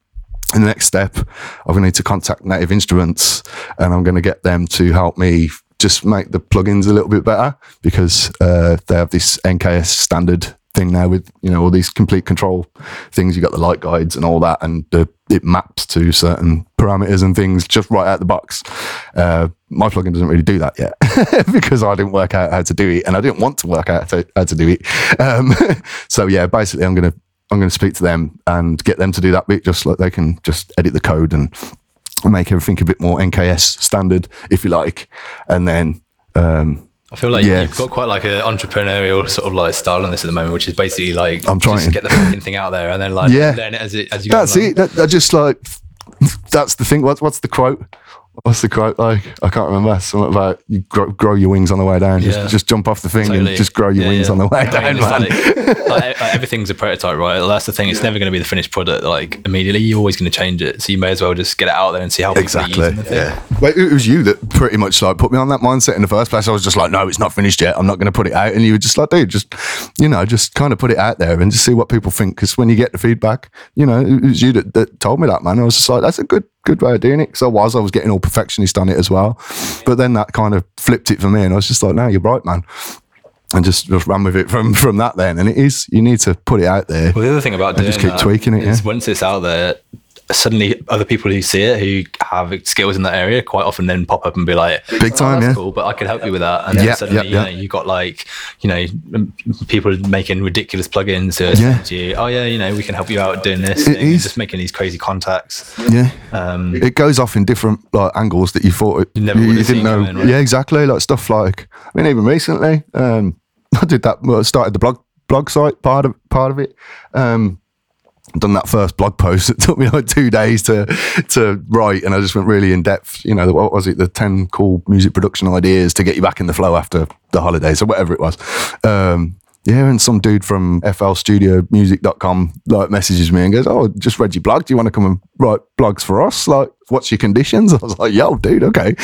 the next step, I'm going to need to contact Native Instruments and I'm going to get them to help me just make the plugins a little bit better because uh, they have this NKS standard thing now with you know all these Komplete Kontrol things. You got the light guides and all that, and the, it maps to certain parameters and things just right out the box. Uh, my plugin doesn't really do that yet because I didn't work out how to do it, and I didn't want to work out how to, how to do it. Um, so yeah, basically, I'm gonna I'm going to speak to them and get them to do that bit, just so they can just edit the code and make everything a bit more NKS standard, if you like. And then, um, I feel like Yeah. you've got quite like an entrepreneurial sort of like style on this at the moment, which is basically like I'm trying. to get the fucking thing out there and then like Yeah. learn it as it as you go. that's it. That, that just like that's the thing. What's what's the quote? What's the quote like? I can't remember. Something about you grow, grow your wings on the way down. Yeah. Just just jump off the thing Totally. and just grow your Yeah, wings yeah. on the way I down, mean, man. like, like, everything's a prototype, right? That's the thing. It's never going to be the finished product like immediately. You're always going to change it, so you may as well just get it out there and see how Exactly. using the thing. Yeah. Well, it was you that pretty much like put me on that mindset in the first place. I was just like, no, it's not finished yet. I'm not going to put it out. And you were just like, dude, just you know, just kind of put it out there and just see what people think. Because when you get the feedback, you know, it was you that, that told me that, man. I was just like, that's a good good way of doing it. Because I was, I was getting all perfectionist on it as well. But then that kind of flipped it for me, and I was just like, no, you're right, man. And just, just ran with it from from that then. And it is you need to put it out there. Well, the other thing about doing just keep tweaking it, is yeah. once it's out there, suddenly other people who see it who have skills in that area quite often then pop up and be like, Big "Oh, time, yeah. cool, but I could help you with that." And then suddenly, yeah, yeah. you know, you got like, you know, people making ridiculous plugins are Yeah. to you, "Oh yeah, you know, we can help you out doing this." It thing," and is. just making these crazy contacts. Yeah. Um, it goes off in different like angles that you thought it, You never would have didn't know. coming, right? Yeah, exactly. Like stuff like I mean, even recently, um, I did that. Well, started the blog blog site part of part of it. Um, done that first blog post. It took me like two days to to write, and I just went really in depth. You know, what was it? The ten cool music production ideas to get you back in the flow after the holidays or whatever it was. Um, yeah, and some dude from flstudiomusic.com like messages me and goes, "Oh, just read your blog. Do you want to come and write blogs for us? Like, what's your conditions?" I was like, "Yo, dude, okay,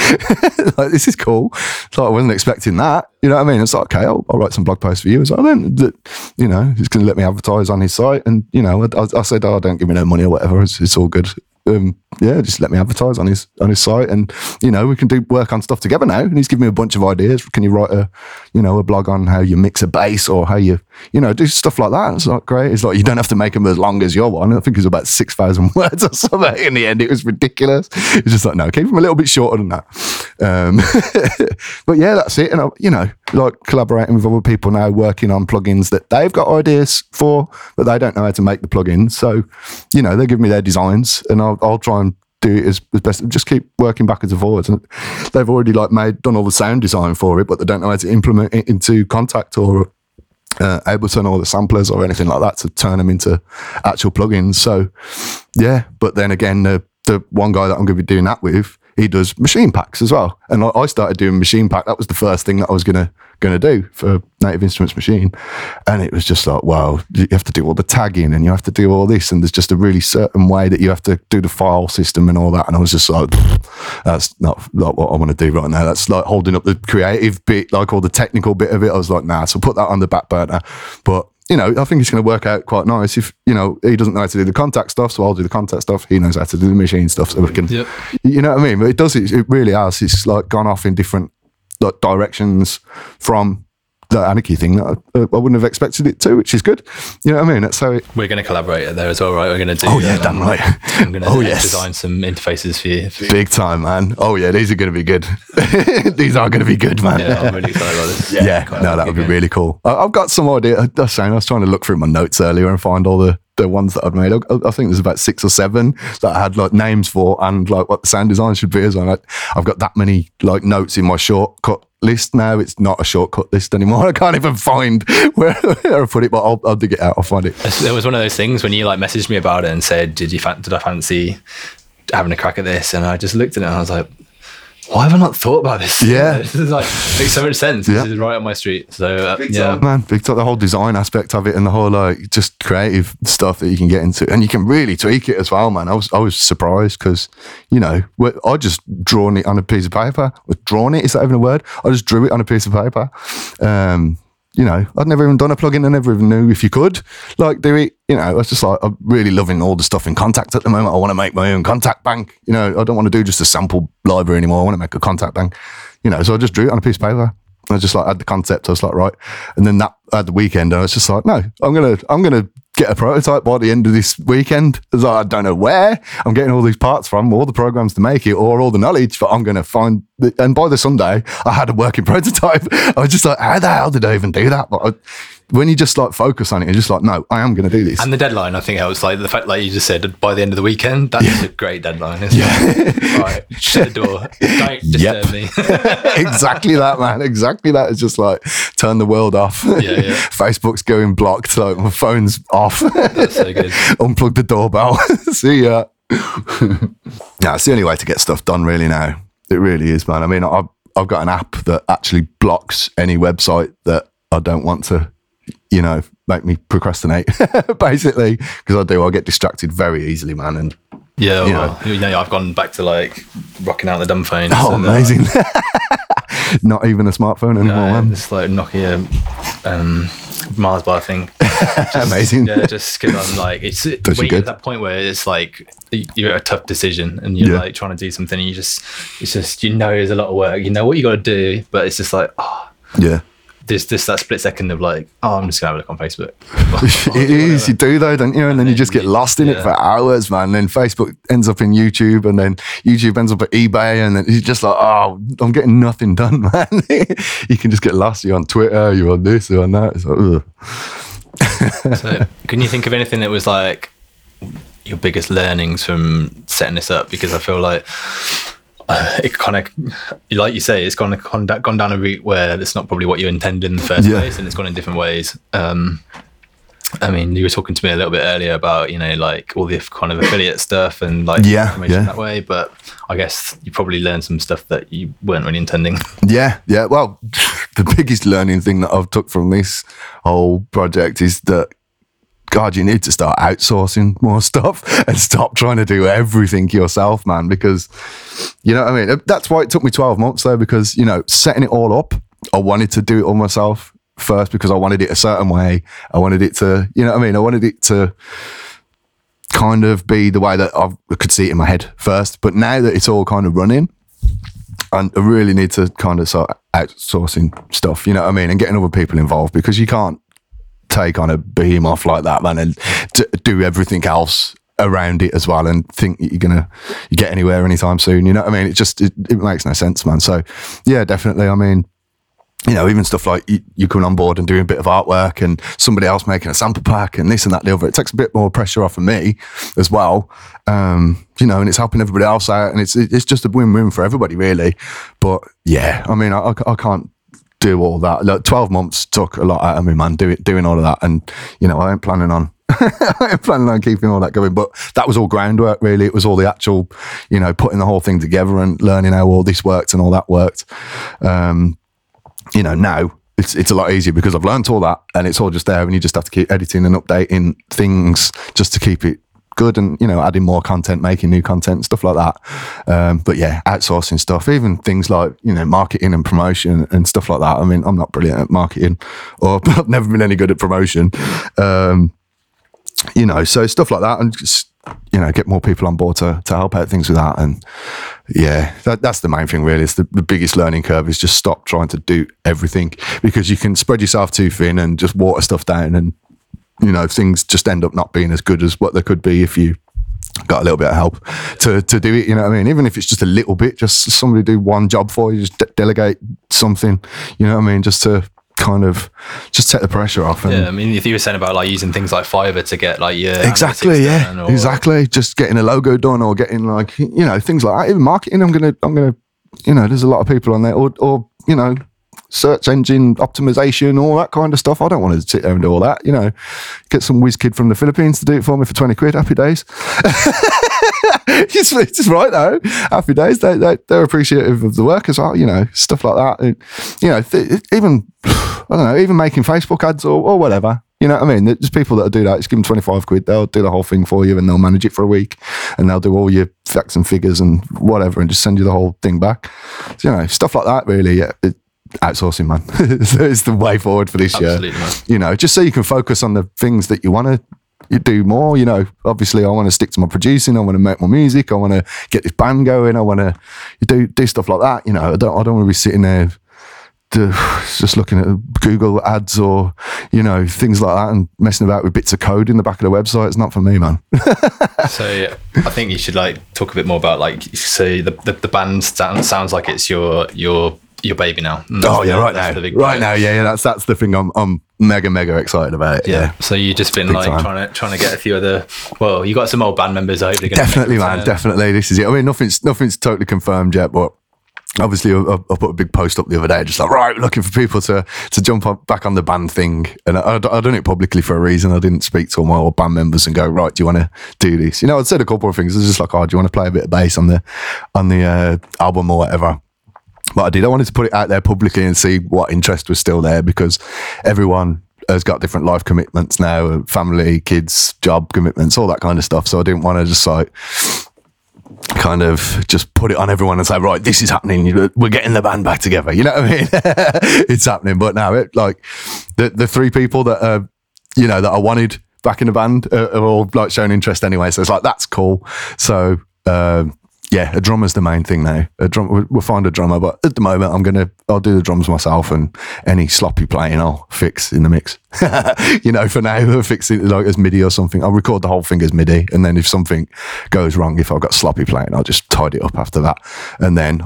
like this is cool." So I wasn't expecting that. You know what I mean? It's like, okay, I'll, I'll write some blog posts for you as well. Then, you know, he's going to let me advertise on his site, and you know, I, I said, "Oh, don't give me no money or whatever. It's, it's all good." Um, yeah, just let me advertise on his on his site, and you know we can do work on stuff together now. And he's given me a bunch of ideas. Can you write a, you know, a blog on how you mix a bass or how you, you know, do stuff like that? It's like great. It's like you don't have to make them as long as your one. I think it was about six thousand words or something. In the end, it was ridiculous. It's just like no, keep them a little bit shorter than that. Um, but yeah, that's it. And I, you know, like collaborating with other people now, working on plugins that they've got ideas for, but they don't know how to make the plugins. So, you know, they give me their designs, and I'll, I'll try and do it as, as best. Just keep working backwards and forwards. And they've already like made done all the sound design for it, but they don't know how to implement it into Kontakt or uh, Ableton or the samplers or anything like that to turn them into actual plugins. So, yeah. But then again, the the one guy that I'm going to be doing that with, he does Maschine packs as well. And I, started doing Maschine pack. That was the first thing that I was gonna gonna do for Native Instruments Maschine. And it was just like, wow, you have to do all the tagging and you have to do all this, and there's just a really certain way that you have to do the file system and all that. And I was just like, that's not not what I want to do right now. That's like holding up the creative bit, like all the technical bit of it. I was like, nah, so put that on the back burner. But you know, I think it's going to work out quite nice. If you know, he doesn't know how to do the Kontakt stuff, so I'll do the Kontakt stuff. He knows how to do the Maschine stuff, so we can. Yep. You know what I mean? But it does. It, it really has. It's like gone off in different like, directions from the anarchy thing that I, uh, I wouldn't have expected it to, which is good. You know what I mean? So it. we're going to collaborate there as well, right? We're going to do. Oh, yeah, um, damn right. I'm going to Oh, yes. design some interfaces for you. Big time, man. Oh yeah, these are going to be good. these are going to be good, man. Yeah, I'm really excited about this. Yeah, quite no, that would be really cool. I, I've got some idea. I was saying, I was trying to look through my notes earlier and find all the, the ones that I've made. I, I think there's about six or seven that I had like names for and like what the sound design should be as well. Like, I've got that many like notes in my shortcut list now. It's not a shortcut list anymore. I can't even find where, where I put it, but I'll, I'll dig it out. I'll find it. There was one of those things when you like messaged me about it and said, "Did you fan- did I fancy having a crack at this?" And I just looked at it and I was like, "Why have I not thought about this? Yeah. this is like makes so much sense. Yeah. This is right up my street." So uh, yeah, man. Big time. The whole design aspect of it and the whole like just creative stuff that you can get into, and you can really tweak it as well, man. I was I was surprised because you know I just drawn it on a piece of paper. Was drawn it? Is that even a word? I just drew it on a piece of paper. Um, you know, I'd never even done a plugin. I never even knew if you could like do it. You know, I was just like, I'm really loving all the stuff in Kontakt at the moment. I want to make my own Kontakt bank. You know, I don't want to do just a sample library anymore. I want to make a Kontakt bank. You know, so I just drew it on a piece of paper. I just like had the concept. I was like, right. And then that at the weekend, I was just like, no, I'm gonna, I'm gonna get a prototype by the end of this weekend. Like, I don't know where I'm getting all these parts from, all the programs to make it, or all the knowledge, but I'm gonna find. The, and by the Sunday, I had a working prototype. I was just like, how the hell did I even do that? But I, when you just like focus on it, you're just like, no, I am gonna do this. and the deadline I think helps. Like the fact, like you just said, by the end of the weekend, that's a great deadline. Isn't it? right, shut the door. Don't disturb Yep. me. exactly that, man. Exactly that. It's just like turn the world off. yeah. Facebook's going blocked. Like my phone's off. that's so good. unplug the doorbell. See ya. yeah, it's the only way to get stuff done, really. Now it really is, man. I mean, I've I've got an app that actually blocks any website that I don't want to, you know, make me procrastinate. Basically, because I do, I get distracted very easily, man. And Yeah, You well, you know, I've gone back to like rocking out the dumb phone. oh, uh, amazing! Not even a smartphone anymore, Uh, man. it's like Nokia um, Mars bar thing. Amazing. Yeah, just because I'm like, it's Does when you get that point where it's like you're a tough decision and you're Yeah. like trying to do something and you just, it's just, you know, there's a lot of work, you know what you got to do, but it's just like, oh, Yeah, there's this that split second of like, oh, I'm just gonna have a look on Facebook. it is. You do though, don't you? And then you just get lost in it for hours, man. And then Facebook ends up in YouTube, and then YouTube ends up at eBay, and then you're just like, oh, I'm getting nothing done, man. you can just get lost. You're on Twitter, you're on this, you're on that. It's like, ugh. So, can you think of anything that was like your biggest learnings from setting this up? Because I feel like it kind of, like you say, it's gone gone, down a route where it's not probably what you intended in the first Yeah. place, and it's gone in different ways. Um, I mean, you were talking to me a little bit earlier about you know like all the kind of affiliate stuff and like Yeah, information yeah. that way, but I guess you probably learned some stuff that you weren't really intending. Yeah, yeah. Well, the biggest learning thing that I've took from this whole project is that God, you need to start outsourcing more stuff and stop trying to do everything yourself, man. Because you know what I mean. That's why it took me twelve months though, because you know setting it all up, I wanted to do it all myself first because I wanted it a certain way. I wanted it to, you know what I mean. I wanted it to kind of be the way that I've- could see it in my head first. But now that it's all kind of running, and I really need to kind of start outsourcing stuff, you know what I mean, and getting other people involved because you can't take on a behemoth like that, man, and t- do everything else around it as well and think that you're gonna get anywhere anytime soon. You know what I mean? It just it, it makes no sense, man. So yeah, definitely. I mean, you know, even stuff like you, you coming on board and doing a bit of artwork and somebody else making a sample pack and this and that, the other. It takes a bit more pressure off of me as well. Um, you know, and it's helping everybody else out and it's it's just a win-win for everybody, really. But yeah, I mean, I, I can't do all that. Like, 12 months took a lot out of me, man, do it, doing all of that. And, you know, I ain't planning on. I ain't planning on keeping all that going, but that was all groundwork. Really, it was all the actual, you know, putting the whole thing together and learning how all this worked and all that worked. Um, you know, now it's it's a lot easier because I've learned all that and it's all just there and you just have to keep editing and updating things just to keep it good and you know adding more content making new content stuff like that. Um, but yeah outsourcing stuff even things like you know marketing and promotion and stuff like that. I mean i'm not brilliant at marketing or i've never been any good at promotion. Um, you know so stuff like that and just you know get more people on board to, to help out things with that. And yeah that, that's the main thing really. It's the, the biggest learning curve is just stop trying to do everything because you can spread yourself too thin and just water stuff down and you know things just end up not being as good as what they could be if you got a little bit of help to to do it you know what i mean? Even if it's just a little bit just somebody do one job for you just de- delegate something you know what i mean? Just to kind of just take the pressure off and Yeah, I mean, if you were saying about like using things like Fiverr to get like your exactly yeah. or- exactly. Just getting a logo done or getting like you know things like that. Even marketing i'm gonna i'm gonna you know there's a lot of people on there or or you know search engine optimization all that kind of stuff i don't want to sit there and do all that you know get some whiz kid from the philippines to do it for me for 20 quid happy days it's, it's right though happy days they, they, they're appreciative of the work as well you know stuff like that and, you know th- even i don't know even making facebook ads or, or whatever you know what I mean? There's people that do that. Just give them 25 quid. They'll do the whole thing for you and they'll manage it for a week and they'll do all your facts and figures and whatever and just send you the whole thing back. So, you know, stuff like that really. Yeah, it, outsourcing, man. it's the way forward for this Absolutely, year. man. You know, just so you can focus on the things that you want to you do more. You know, obviously, I want to stick to my producing. I want to make more music. I want to get this band going. I want to do do stuff like that. You know, I don't I don't want to be sitting there to, just looking at Google ads or you know things like that and messing about with bits of code in the back of the website. It's not for me, man. So yeah, I think you should like talk a bit more about like so the the, the band sounds like it's your your your baby now. Oh yeah, right now, right now, yeah, yeah. That's that's the thing. I'm I'm mega mega excited about it. Yeah. Yeah, So you just been Big like time. trying to trying to get a few other. Well, you got some old band members. I hope they're definitely, man, to- definitely. This is it. I mean, nothing's nothing's totally confirmed yet, but obviously, I, I put a big post up the other day, just like right, looking for people to to jump on, back on the band thing, and I, I, I done it publicly for a reason. I didn't speak to all my old band members and go, right, do you want to do this? You know, I'd said a couple of things. It's just like, oh, do you want to play a bit of bass on the on the uh, album or whatever? But I did. I wanted to put it out there publicly and see what interest was still there because everyone has got different life commitments now, family, kids, job commitments, all that kind of stuff. So I didn't want to just like kind of just put it on everyone and say, right, this is happening. We're getting the band back together. You know what I mean? it's happening. But now it like the the three people that you know that I wanted back in the band uh, are all like showing interest anyway. So it's like that's cool. So. Um, yeah, a drummer's the main thing now. A drum, we'll- find a drummer, but at the moment, I'm gonna, I'll do the drums myself, and any sloppy playing, I'll fix in the mix. you know, for now, I'll fix it like as MIDI or something. I'll record the whole thing as MIDI, and then if something goes wrong, if I've got sloppy playing, I'll just tidy it up after that, and then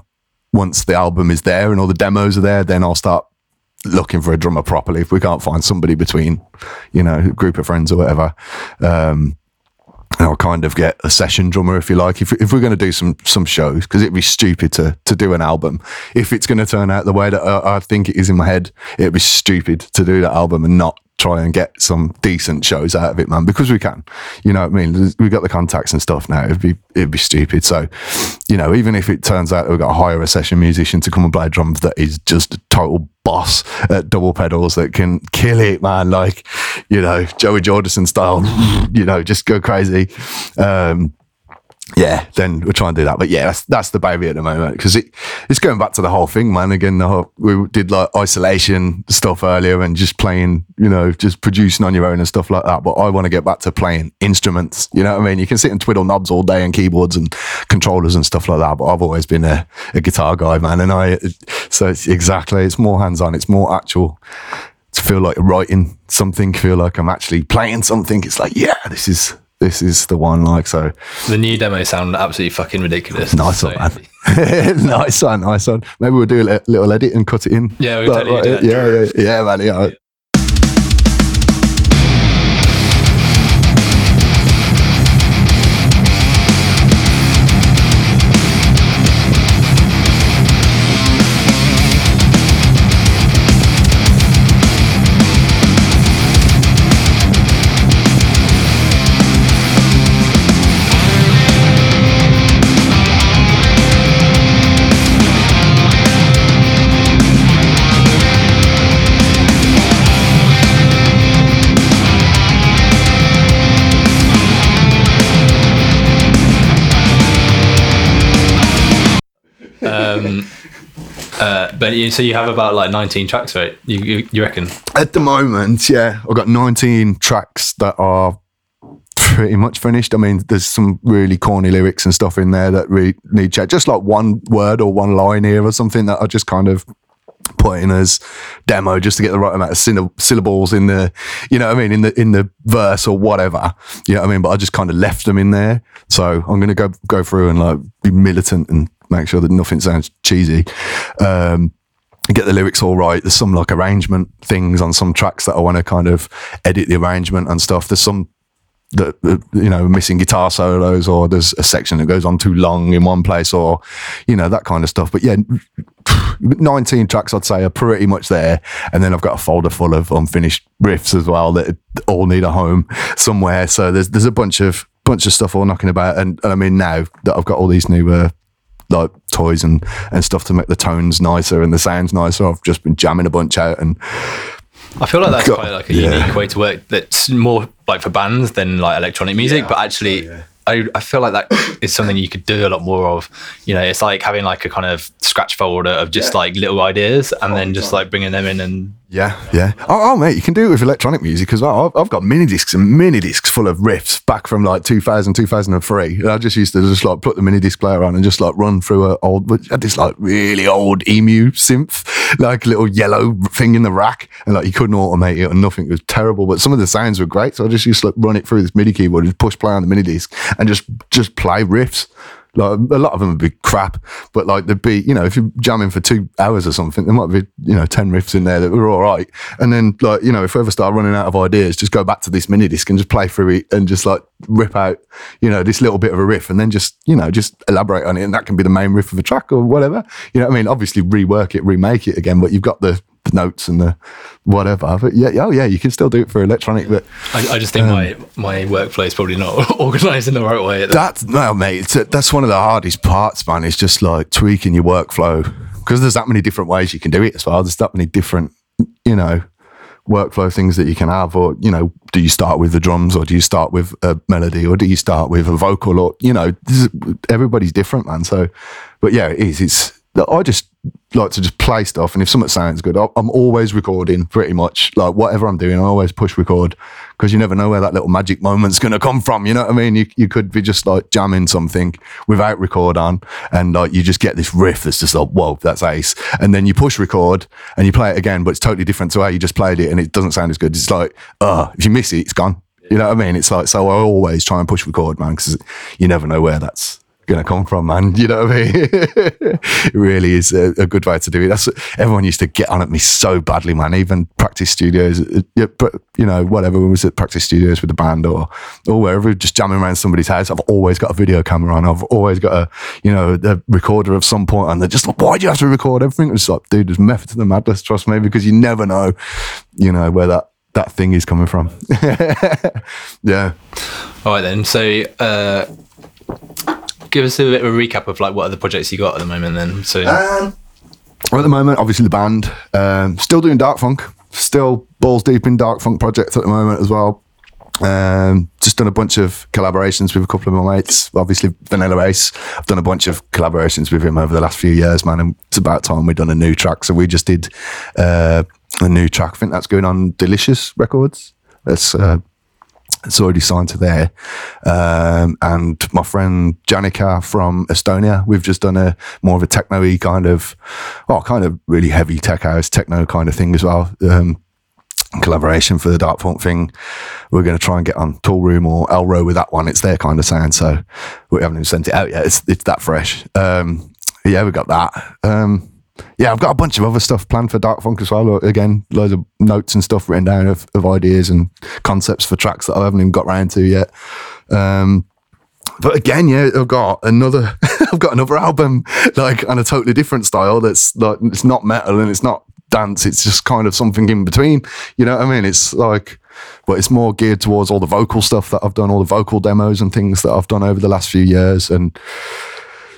once the album is there and all the demos are there, then I'll start looking for a drummer properly. If we can't find somebody between, you know, group of friends or whatever, um, I'll kind of get a session drummer if you like. If, if we're going to do some some shows, because it'd be stupid to to do an album if it's going to turn out the way that I, I think it is in my head. It'd be stupid to do that album and not try and get some decent shows out of it, man. Because we can, you know what I mean. We've got the contacts and stuff now. It'd be it'd be stupid. So, you know, even if it turns out we've got to hire a session musician to come and play drums that is just a total boss at double pedals that can kill it, man. Like, you know, Joey Jordison style, you know, just go crazy. Um, yeah, then we'll try and do that. But yeah, that's that's the baby at the moment because it it's going back to the whole thing, man. Again, the whole, we did like isolation stuff earlier and just playing, you know, just producing on your own and stuff like that. But I want to get back to playing instruments. You know what I mean? You can sit and twiddle knobs all day and keyboards and controllers and stuff like that. But I've always been a, a guitar guy, man. And I so it's exactly it's more hands on. It's more actual to feel like writing something, feel like I'm actually playing something. It's like, yeah, this is this is the one. Like so, The new demo sound absolutely fucking ridiculous. nice So- one, man. nice one, nice one. Maybe we'll do a little edit and cut it in. Yeah, we'll Like, totally like, yeah, yeah, yeah, man. Yeah. Um, uh, but you, so you have about like 19 tracks, right? You, you, you reckon? At the moment, yeah, I've got 19 tracks that are pretty much finished. I mean, there's some really corny lyrics and stuff in there that really need check. Just like one word or one line here or something that I just kind of put in as demo just to get the right amount of sylla- syllables in the, you know what I mean, in the in the verse or whatever. You know what I mean? But I just kind of left them in there. So I'm gonna go go through and like be militant and make sure that nothing sounds cheesy. Um, get the lyrics all right. There's some like arrangement things on some tracks that I want to kind of edit the arrangement and stuff. There's some that you know missing guitar solos or there's a section that goes on too long in one place or you know that kind of stuff but yeah 19 tracks i'd say are pretty much there and then i've got a folder full of unfinished riffs as well that all need a home somewhere so there's there's a bunch of bunch of stuff all knocking about and, and i mean now that i've got all these new uh, like toys and and stuff to make the tones nicer and the sounds nicer i've just been jamming a bunch out and I feel like that's God, quite like a yeah. unique way to work. That's more like for bands than like electronic music, but actually, I, I feel like that is something you could do a lot more of. You know, it's like having like a kind of scratch folder of just like little ideas, and then just like bringing them in and Yeah, yeah. Oh, oh, mate, you can do it with electronic music as well. I've, I've got mini discs and mini discs full of riffs back from like 2000, 2003. And I just used to just like put the mini disc player on and just like run through a old, this like really old emu synth, like little yellow thing in the rack. And like you couldn't automate it and nothing. It was terrible, but some of the sounds were great. So I just used to like run it through this MIDI keyboard, just push play on the mini disc and just, just play riffs. Like a lot of them would be crap, but like there'd be, you know, if you're jamming for two hours or something, there might be, you know, 10 riffs in there that were all right. And then, like, you know, if we ever start running out of ideas, just go back to this mini disc and just play through it and just like rip out, you know, this little bit of a riff and then just, you know, just elaborate on it. And that can be the main riff of a track or whatever. You know what I mean? Obviously, rework it, remake it again, but you've got the, the notes and the whatever. But yeah, oh, yeah, you can still do it for electronic, but I, I just think um, my my workflow is probably not organized in the right way. That's no, mate. It's that's one of the hardest parts, man. Is just like tweaking your workflow because there's that many different ways you can do it as well. There's that many different, you know, workflow things that you can have. Or you know, do you start with the drums, or do you start with a melody, or do you start with a vocal, or you know, this is, everybody's different, man. So, but yeah, it is. It's I just like to just play stuff, and if something sounds good, I'm always recording pretty much. Like whatever I'm doing, I always push record because you never know where that little magic moment's going to come from. You know what I mean? You you could be just like jamming something without record on, and like you just get this riff that's just like whoa, that's ace, and then you push record and you play it again, but it's totally different to how you just played it, and it doesn't sound as good. It's like, uh, if you miss it, it's gone. You know what I mean? It's like so. I always try and push record, man, because you never know where that's going to come from, man. You know what I mean? it really is a, a, good way to do it. That's everyone used to get on at me so badly, man. Even practice studios, uh, you know, whatever. When we was at practice studios with the band or or wherever, just jamming around somebody's house. I've always got a video camera on. I've always got a you know a recorder of some point, and they're just like, why do you have to record everything? It's like, dude, there's method to the madness. Trust me, because you never know, you know, where that that thing is coming from. yeah. All right then. So. Uh give us a bit of a recap of like what other projects you got at the moment then. So um, at the moment, obviously the band, um, still doing Dharkfunkh, still balls deep in Dharkfunkh projects at the moment as well. Um, just done a bunch of collaborations with a couple of my mates. Obviously, Vanilla Ace. I've done a bunch of collaborations with him over the last few years, man. And it's about time we've done a new track. So we just did uh, a new track. I think that's going on Delicious Records. That's uh, it's already signed to there. Um, and my friend Janika from Estonia, we've just done a more of a techno kind of, well, kind of really heavy tech house, techno kind of thing as well. Um, collaboration for the Dharkfunkh thing. We're going to try and get on Toolroom or Elrow with that one. It's their kind of sound. So we haven't even sent it out yet. It's, it's that fresh. Um, yeah, we got that. Um, yeah, I've got a bunch of other stuff planned for Dharkfunkh as well. Again, loads of notes and stuff written down of, of ideas and concepts for tracks that I haven't even got around to yet. Um, but again, yeah, I've got another, I've got another album like on a totally different style. That's like it's not metal and it's not dance. It's just kind of something in between. You know what I mean? It's like, but it's more geared towards all the vocal stuff that I've done, all the vocal demos and things that I've done over the last few years, and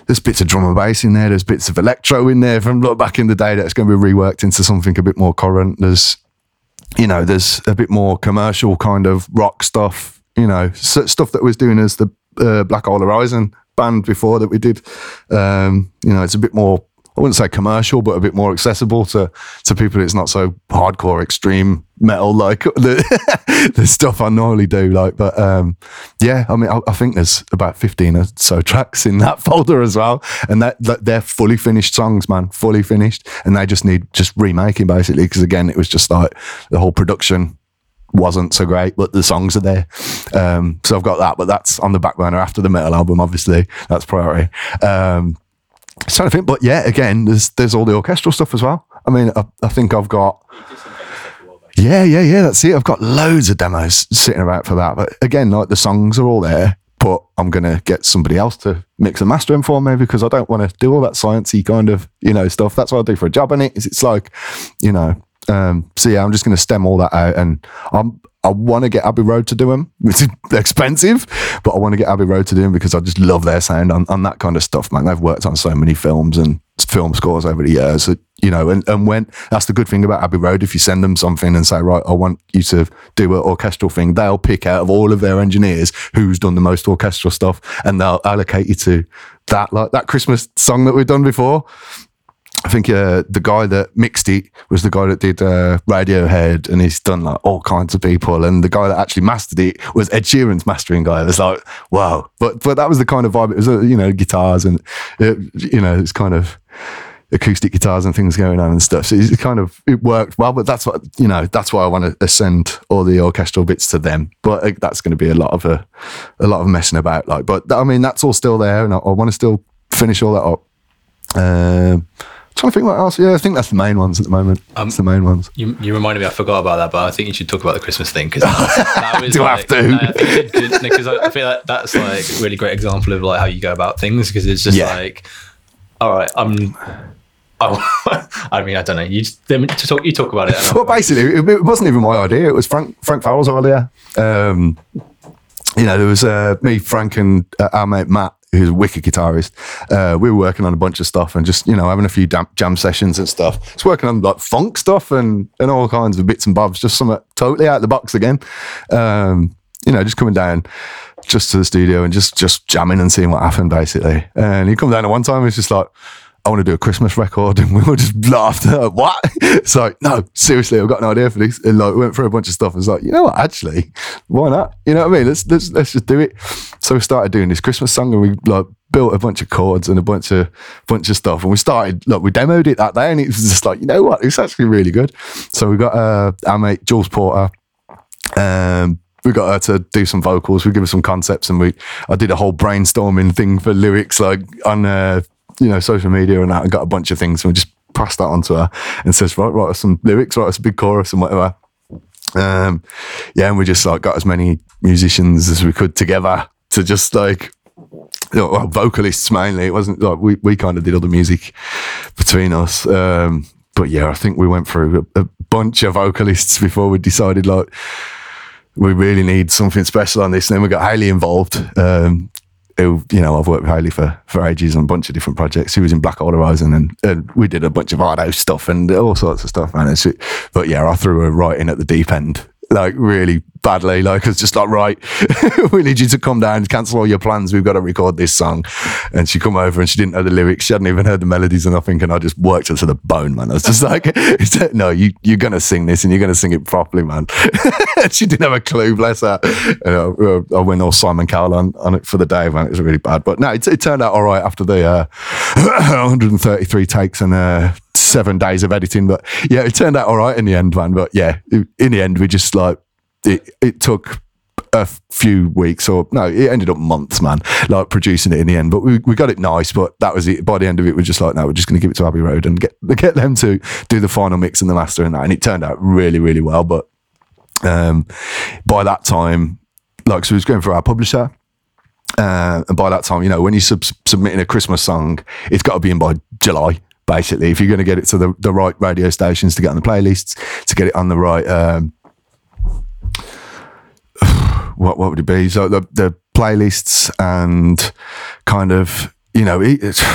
there's bits of drum and bass in there. There's bits of electro in there from back in the day that's going to be reworked into something a bit more current. There's, you know, there's a bit more commercial kind of rock stuff. You know, stuff that was doing as the uh, Black Hole Horizon band before that we did. Um, you know, it's a bit more I wouldn't say commercial, but a bit more accessible to to people. It's not so hardcore, extreme metal like the, the stuff I normally do. Like, but um, yeah, I mean, I, I, think there's about fifteen or so tracks in that folder as well, and that, that they're fully finished songs, man, fully finished, and they just need just remaking basically because again, it was just like the whole production wasn't so great, but the songs are there. Um, so I've got that, but that's on the back burner after the metal album, obviously. That's priority. Um, trying to think, but yeah, again, there's there's all the orchestral stuff as well. I mean, I, I think I've got. Yeah, yeah, yeah. That's it. I've got loads of demos sitting about for that. But again, like the songs are all there, but I'm gonna get somebody else to mix and master them for me because I don't want to do all that sciencey kind of you know stuff. That's what I do for a job, and it is. It's like, you know. Um, so yeah, I'm just gonna stem all that out, and I'm I want to get Abbey Road to do them, is expensive, but I want to get Abbey Road to do them because I just love their sound on, on that kind of stuff, man. They've worked on so many films and film scores over the years, that, you know, and, and when that's the good thing about Abbey Road, if you send them something and say, right, I want you to do an orchestral thing, they'll pick out of all of their engineers who's done the most orchestral stuff and they'll allocate you to that, like that Christmas song that we've done before. I think uh, the guy that mixed it was the guy that did uh, Radiohead, and he's done like all kinds of people. And the guy that actually mastered it was Ed Sheeran's mastering guy. It was like, wow! But but that was the kind of vibe. It was uh, you know guitars and uh, you know it's kind of acoustic guitars and things going on and stuff. So kind of it worked well. But that's what you know. That's why I want to send all the orchestral bits to them. But uh, that's going to be a lot of a a lot of messing about. Like, but I mean that's all still there, and I, I want to still finish all that up. Trying to think what else. Yeah, I think that's the main ones at the moment. Um, that's the main ones. You, you reminded me, I forgot about that, but I think you should talk about the Christmas thing because that was. Do like, have to? Because I, I, feel like that's like a really great example of like how you go about things because it's just yeah. like, all right, I'm. Oh, I mean, I don't know. You just, to talk, you talk about it. Well, basically, it, it, wasn't even my idea. It was Frank Frank Farrell's idea. Um, you know, there was uh, me, Frank, and uh, our mate Matt who's a wicked guitarist. Uh, we were working on a bunch of stuff and just, you know, having a few jam, jam sessions and stuff. It's working on like funk stuff and, and all kinds of bits and bobs, just something totally out of the box again. Um, you know, just coming down just to the studio and just just jamming and seeing what happened basically. And he come down at one time, he's just like, I want to do a Christmas record. And we all just laughed. what? It's like, no, seriously, I've got an idea for this. And like, we went through a bunch of stuff. It's like, you know what? Actually, why not? You know what I mean? Let's, let's, let's just do it. So we started doing this Christmas song and we like built a bunch of chords and a bunch of bunch of stuff. And we started, look, we demoed it that day and it was just like, you know what? It's actually really good. So we got uh, our mate, Jules Porter, um, we got her to do some vocals. We give her some concepts, and we I did a whole brainstorming thing for lyrics, like on uh, you know social media and that. I got a bunch of things, and we just passed that on to her and says, right, write us some lyrics, write us a big chorus and whatever. Um, yeah, and we just like got as many musicians as we could together to just like you know, well, vocalists mainly. It wasn't like we, we kind of did all the music between us. Um, but yeah, I think we went through a, a bunch of vocalists before we decided like we really need something special on this. And then we got Haley involved. Um, you know, I've worked with Haley for, for ages on a bunch of different projects. He was in Black Hole Horizon and, and we did a bunch of house stuff and all sorts of stuff, man. It's, but yeah, I threw her right in at the deep end like really badly. Like it's just like, right, we need you to come down, cancel all your plans. We've got to record this song. And she come over and she didn't know the lyrics. She hadn't even heard the melodies or nothing. And I just worked her to the bone, man. I was just like, no, you, you're going to sing this and you're going to sing it properly, man. she didn't have a clue, bless her. You know, I went all Simon Cowell on, on it for the day, man. It was really bad. But no, it, it turned out all right after the uh, 133 takes and uh, seven days of editing. But yeah, it turned out all right in the end, man. But yeah, in the end, we just like, it, it took a few weeks or no, it ended up months, man, like producing it in the end. But we, we got it nice, but that was it. By the end of it, we're just like, no, we're just going to give it to Abbey Road and get get them to do the final mix and the master and that. And it turned out really, really well. But um, by that time, like, so we was going for our publisher. Uh, and by that time, you know, when you're sub- submitting a Christmas song, it's got to be in by July basically. If you're going to get it to the, the right radio stations to get on the playlists, to get it on the right, um, what what would it be? So the the playlists and kind of you know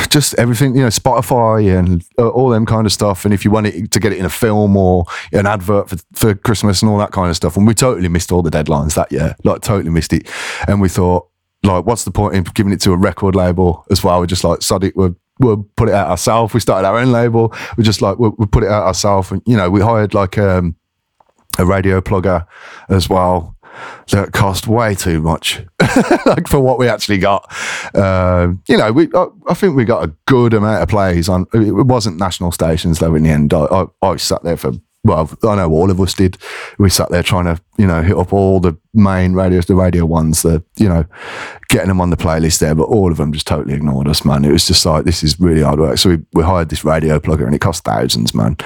just everything you know Spotify and uh, all them kind of stuff. And if you want it to get it in a film or an advert for, for Christmas and all that kind of stuff, and we totally missed all the deadlines that year, like totally missed it. And we thought, like, what's the point in giving it to a record label as well? We're just like, sod it, we're we'll put it out ourselves. We started our own label. We just like we'll, we'll put it out ourselves, and you know, we hired like um, a radio plugger as well that cost way too much, like for what we actually got. Uh, you know, we I, I, think we got a good amount of plays on. It wasn't national stations though. In the end, I, I, I sat there for well, I know all of us did. We sat there trying to, you know, hit up all the main radios, the radio ones, the, you know, getting them on the playlist there, but all of them just totally ignored us, man. It was just like, this is really hard work. So we, we hired this radio plugger and it cost thousands, man.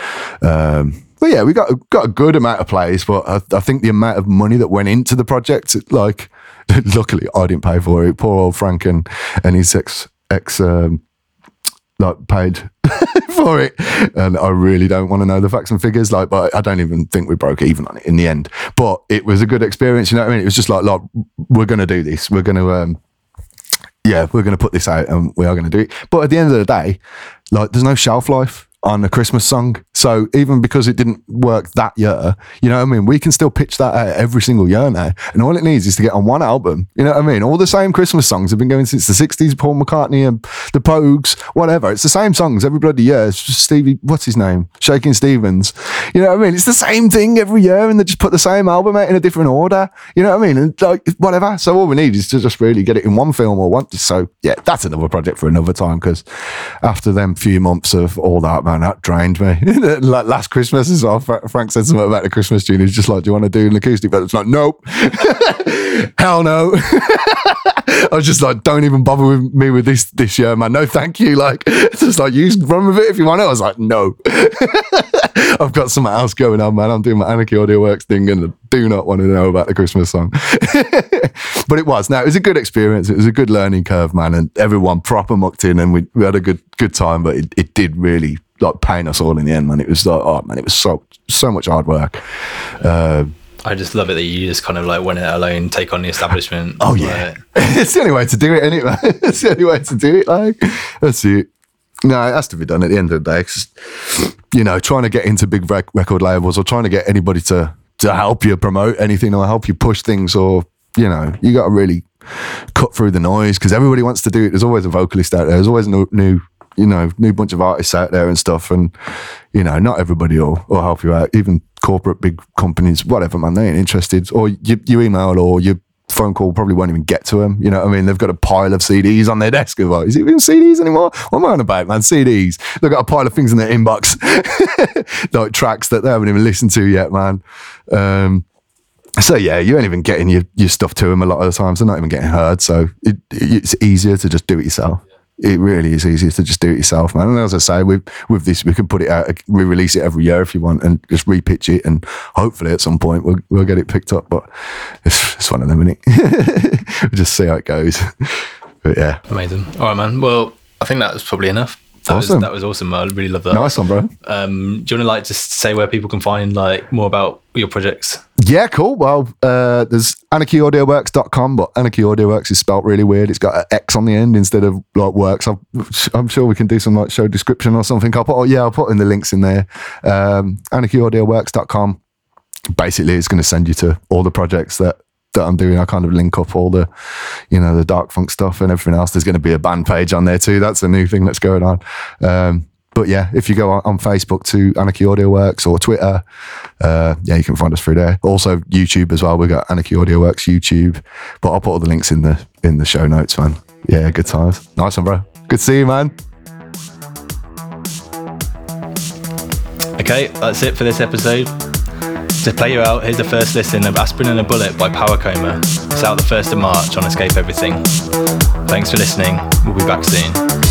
Um, but yeah, we got got a good amount of plays, but I, I think the amount of money that went into the project, like, luckily I didn't pay for it. Poor old Frank and, and his ex ex um, like paid for it, and I really don't want to know the facts and figures. Like, but I don't even think we broke even on it in the end. But it was a good experience. You know what I mean? It was just like, like we're to do this. We're to, um, yeah, we're going to put this out, and we are going to do it. But at the end of the day, like, there's no shelf life on a Christmas song. So even because it didn't work that year, you know what I mean? We can still pitch that out every single year now. And all it needs is to get on one album. You know what I mean? All the same Christmas songs have been going since the 60s, Paul McCartney and the Pogues, whatever. It's the same songs every bloody year. It's Stevie, what's his name? Shakin' Stevens. You know what I mean? It's the same thing every year and they just put the same album out in a different order. You know what I mean? And like, whatever. So all we need is to just really get it in one film or one. So yeah, that's another project for another time because after them few months of all that, man, that drained me. like last Christmas as well, Frank said something about the Christmas tune. He's just like, "Do you want to do an acoustic?" But it's like, "Nope, hell no." I was just like, "Don't even bother with me with this this year, man. No, thank you." Like, just like you run with it if you want it. I was like, "No." I've got something else going on, man. I'm doing my Anarchy Audio Workx thing and I do not want to know about the Christmas song. but it was. Now, it was a good experience. It was a good learning curve, man. And everyone proper mucked in and we, we had a good good time. But it, it did really like pain us all in the end, man. It was like, oh man, it was so so much hard work. Uh, I just love it that you just kind of like went it alone, take on the establishment. Oh yeah, like, it's the only way to do it, anyway. it's the only way to do it. Like that's it. No, it has to be done at the end of the day. Cause, you know, trying to get into big rec- record labels or trying to get anybody to to help you promote anything or help you push things, or you know, you got to really cut through the noise because everybody wants to do it. There's always a vocalist out there. There's always a new you know, new bunch of artists out there and stuff. And, you know, not everybody will, will help you out. Even corporate big companies, whatever, man, they ain't interested. Or you, you email or you phone call probably won't even get to them. You know what I mean? They've got a pile of CDs on their desk. Like, is it even CDs anymore? What am I on about, man? CDs. They've got a pile of things in their inbox, like tracks that they haven't even listened to yet, man. Um, so yeah, you ain't even getting your, your stuff to them a lot of the times. They're not even getting heard. So it, it's easier to just do it yourself. It really is easier to just do it yourself, man. And as I say, with with this, we can put it out, we release it every year if you want, and just repitch it, and hopefully at some point we'll we'll get it picked up. But it's, it's one of them, isn't it? we'll just see how it goes. But yeah, Amazing. All right, man. Well, I think that's probably enough. That Awesome. was that was awesome. I really love that. nice one, bro. Um, do you want to like just say where people can find like more about your projects? Yeah, cool. Well, uh, there's anarchyaudioworkx.com, but Anarchy Audio Workx is spelt really weird. It's got an X on the end instead of like works. I'm, I'm sure we can do some like show description or something. I'll put, oh, yeah, I'll put in the links in there. Um, anarchyaudioworkx.com. Basically, it's going to send you to all the projects that that I'm doing. I kind of link up all the, you know, the Dharkfunkh stuff and everything else. There's going to be a band page on there too. That's a new thing that's going on. Um, but yeah, if you go on, on Facebook to Anarchy Audio Workx or Twitter, uh, yeah, you can find us through there. Also YouTube as well. We've got Anarchy Audio Workx YouTube, but I'll put all the links in the in the show notes, man. Yeah, good times. Nice one, bro. Good to see you, man. Okay, that's it for this episode. To play you out, here's the first listen of Aspirin and a Bullet by Power Coma. It's out the 1st of March on Escape Everything. Thanks for listening. We'll be back soon.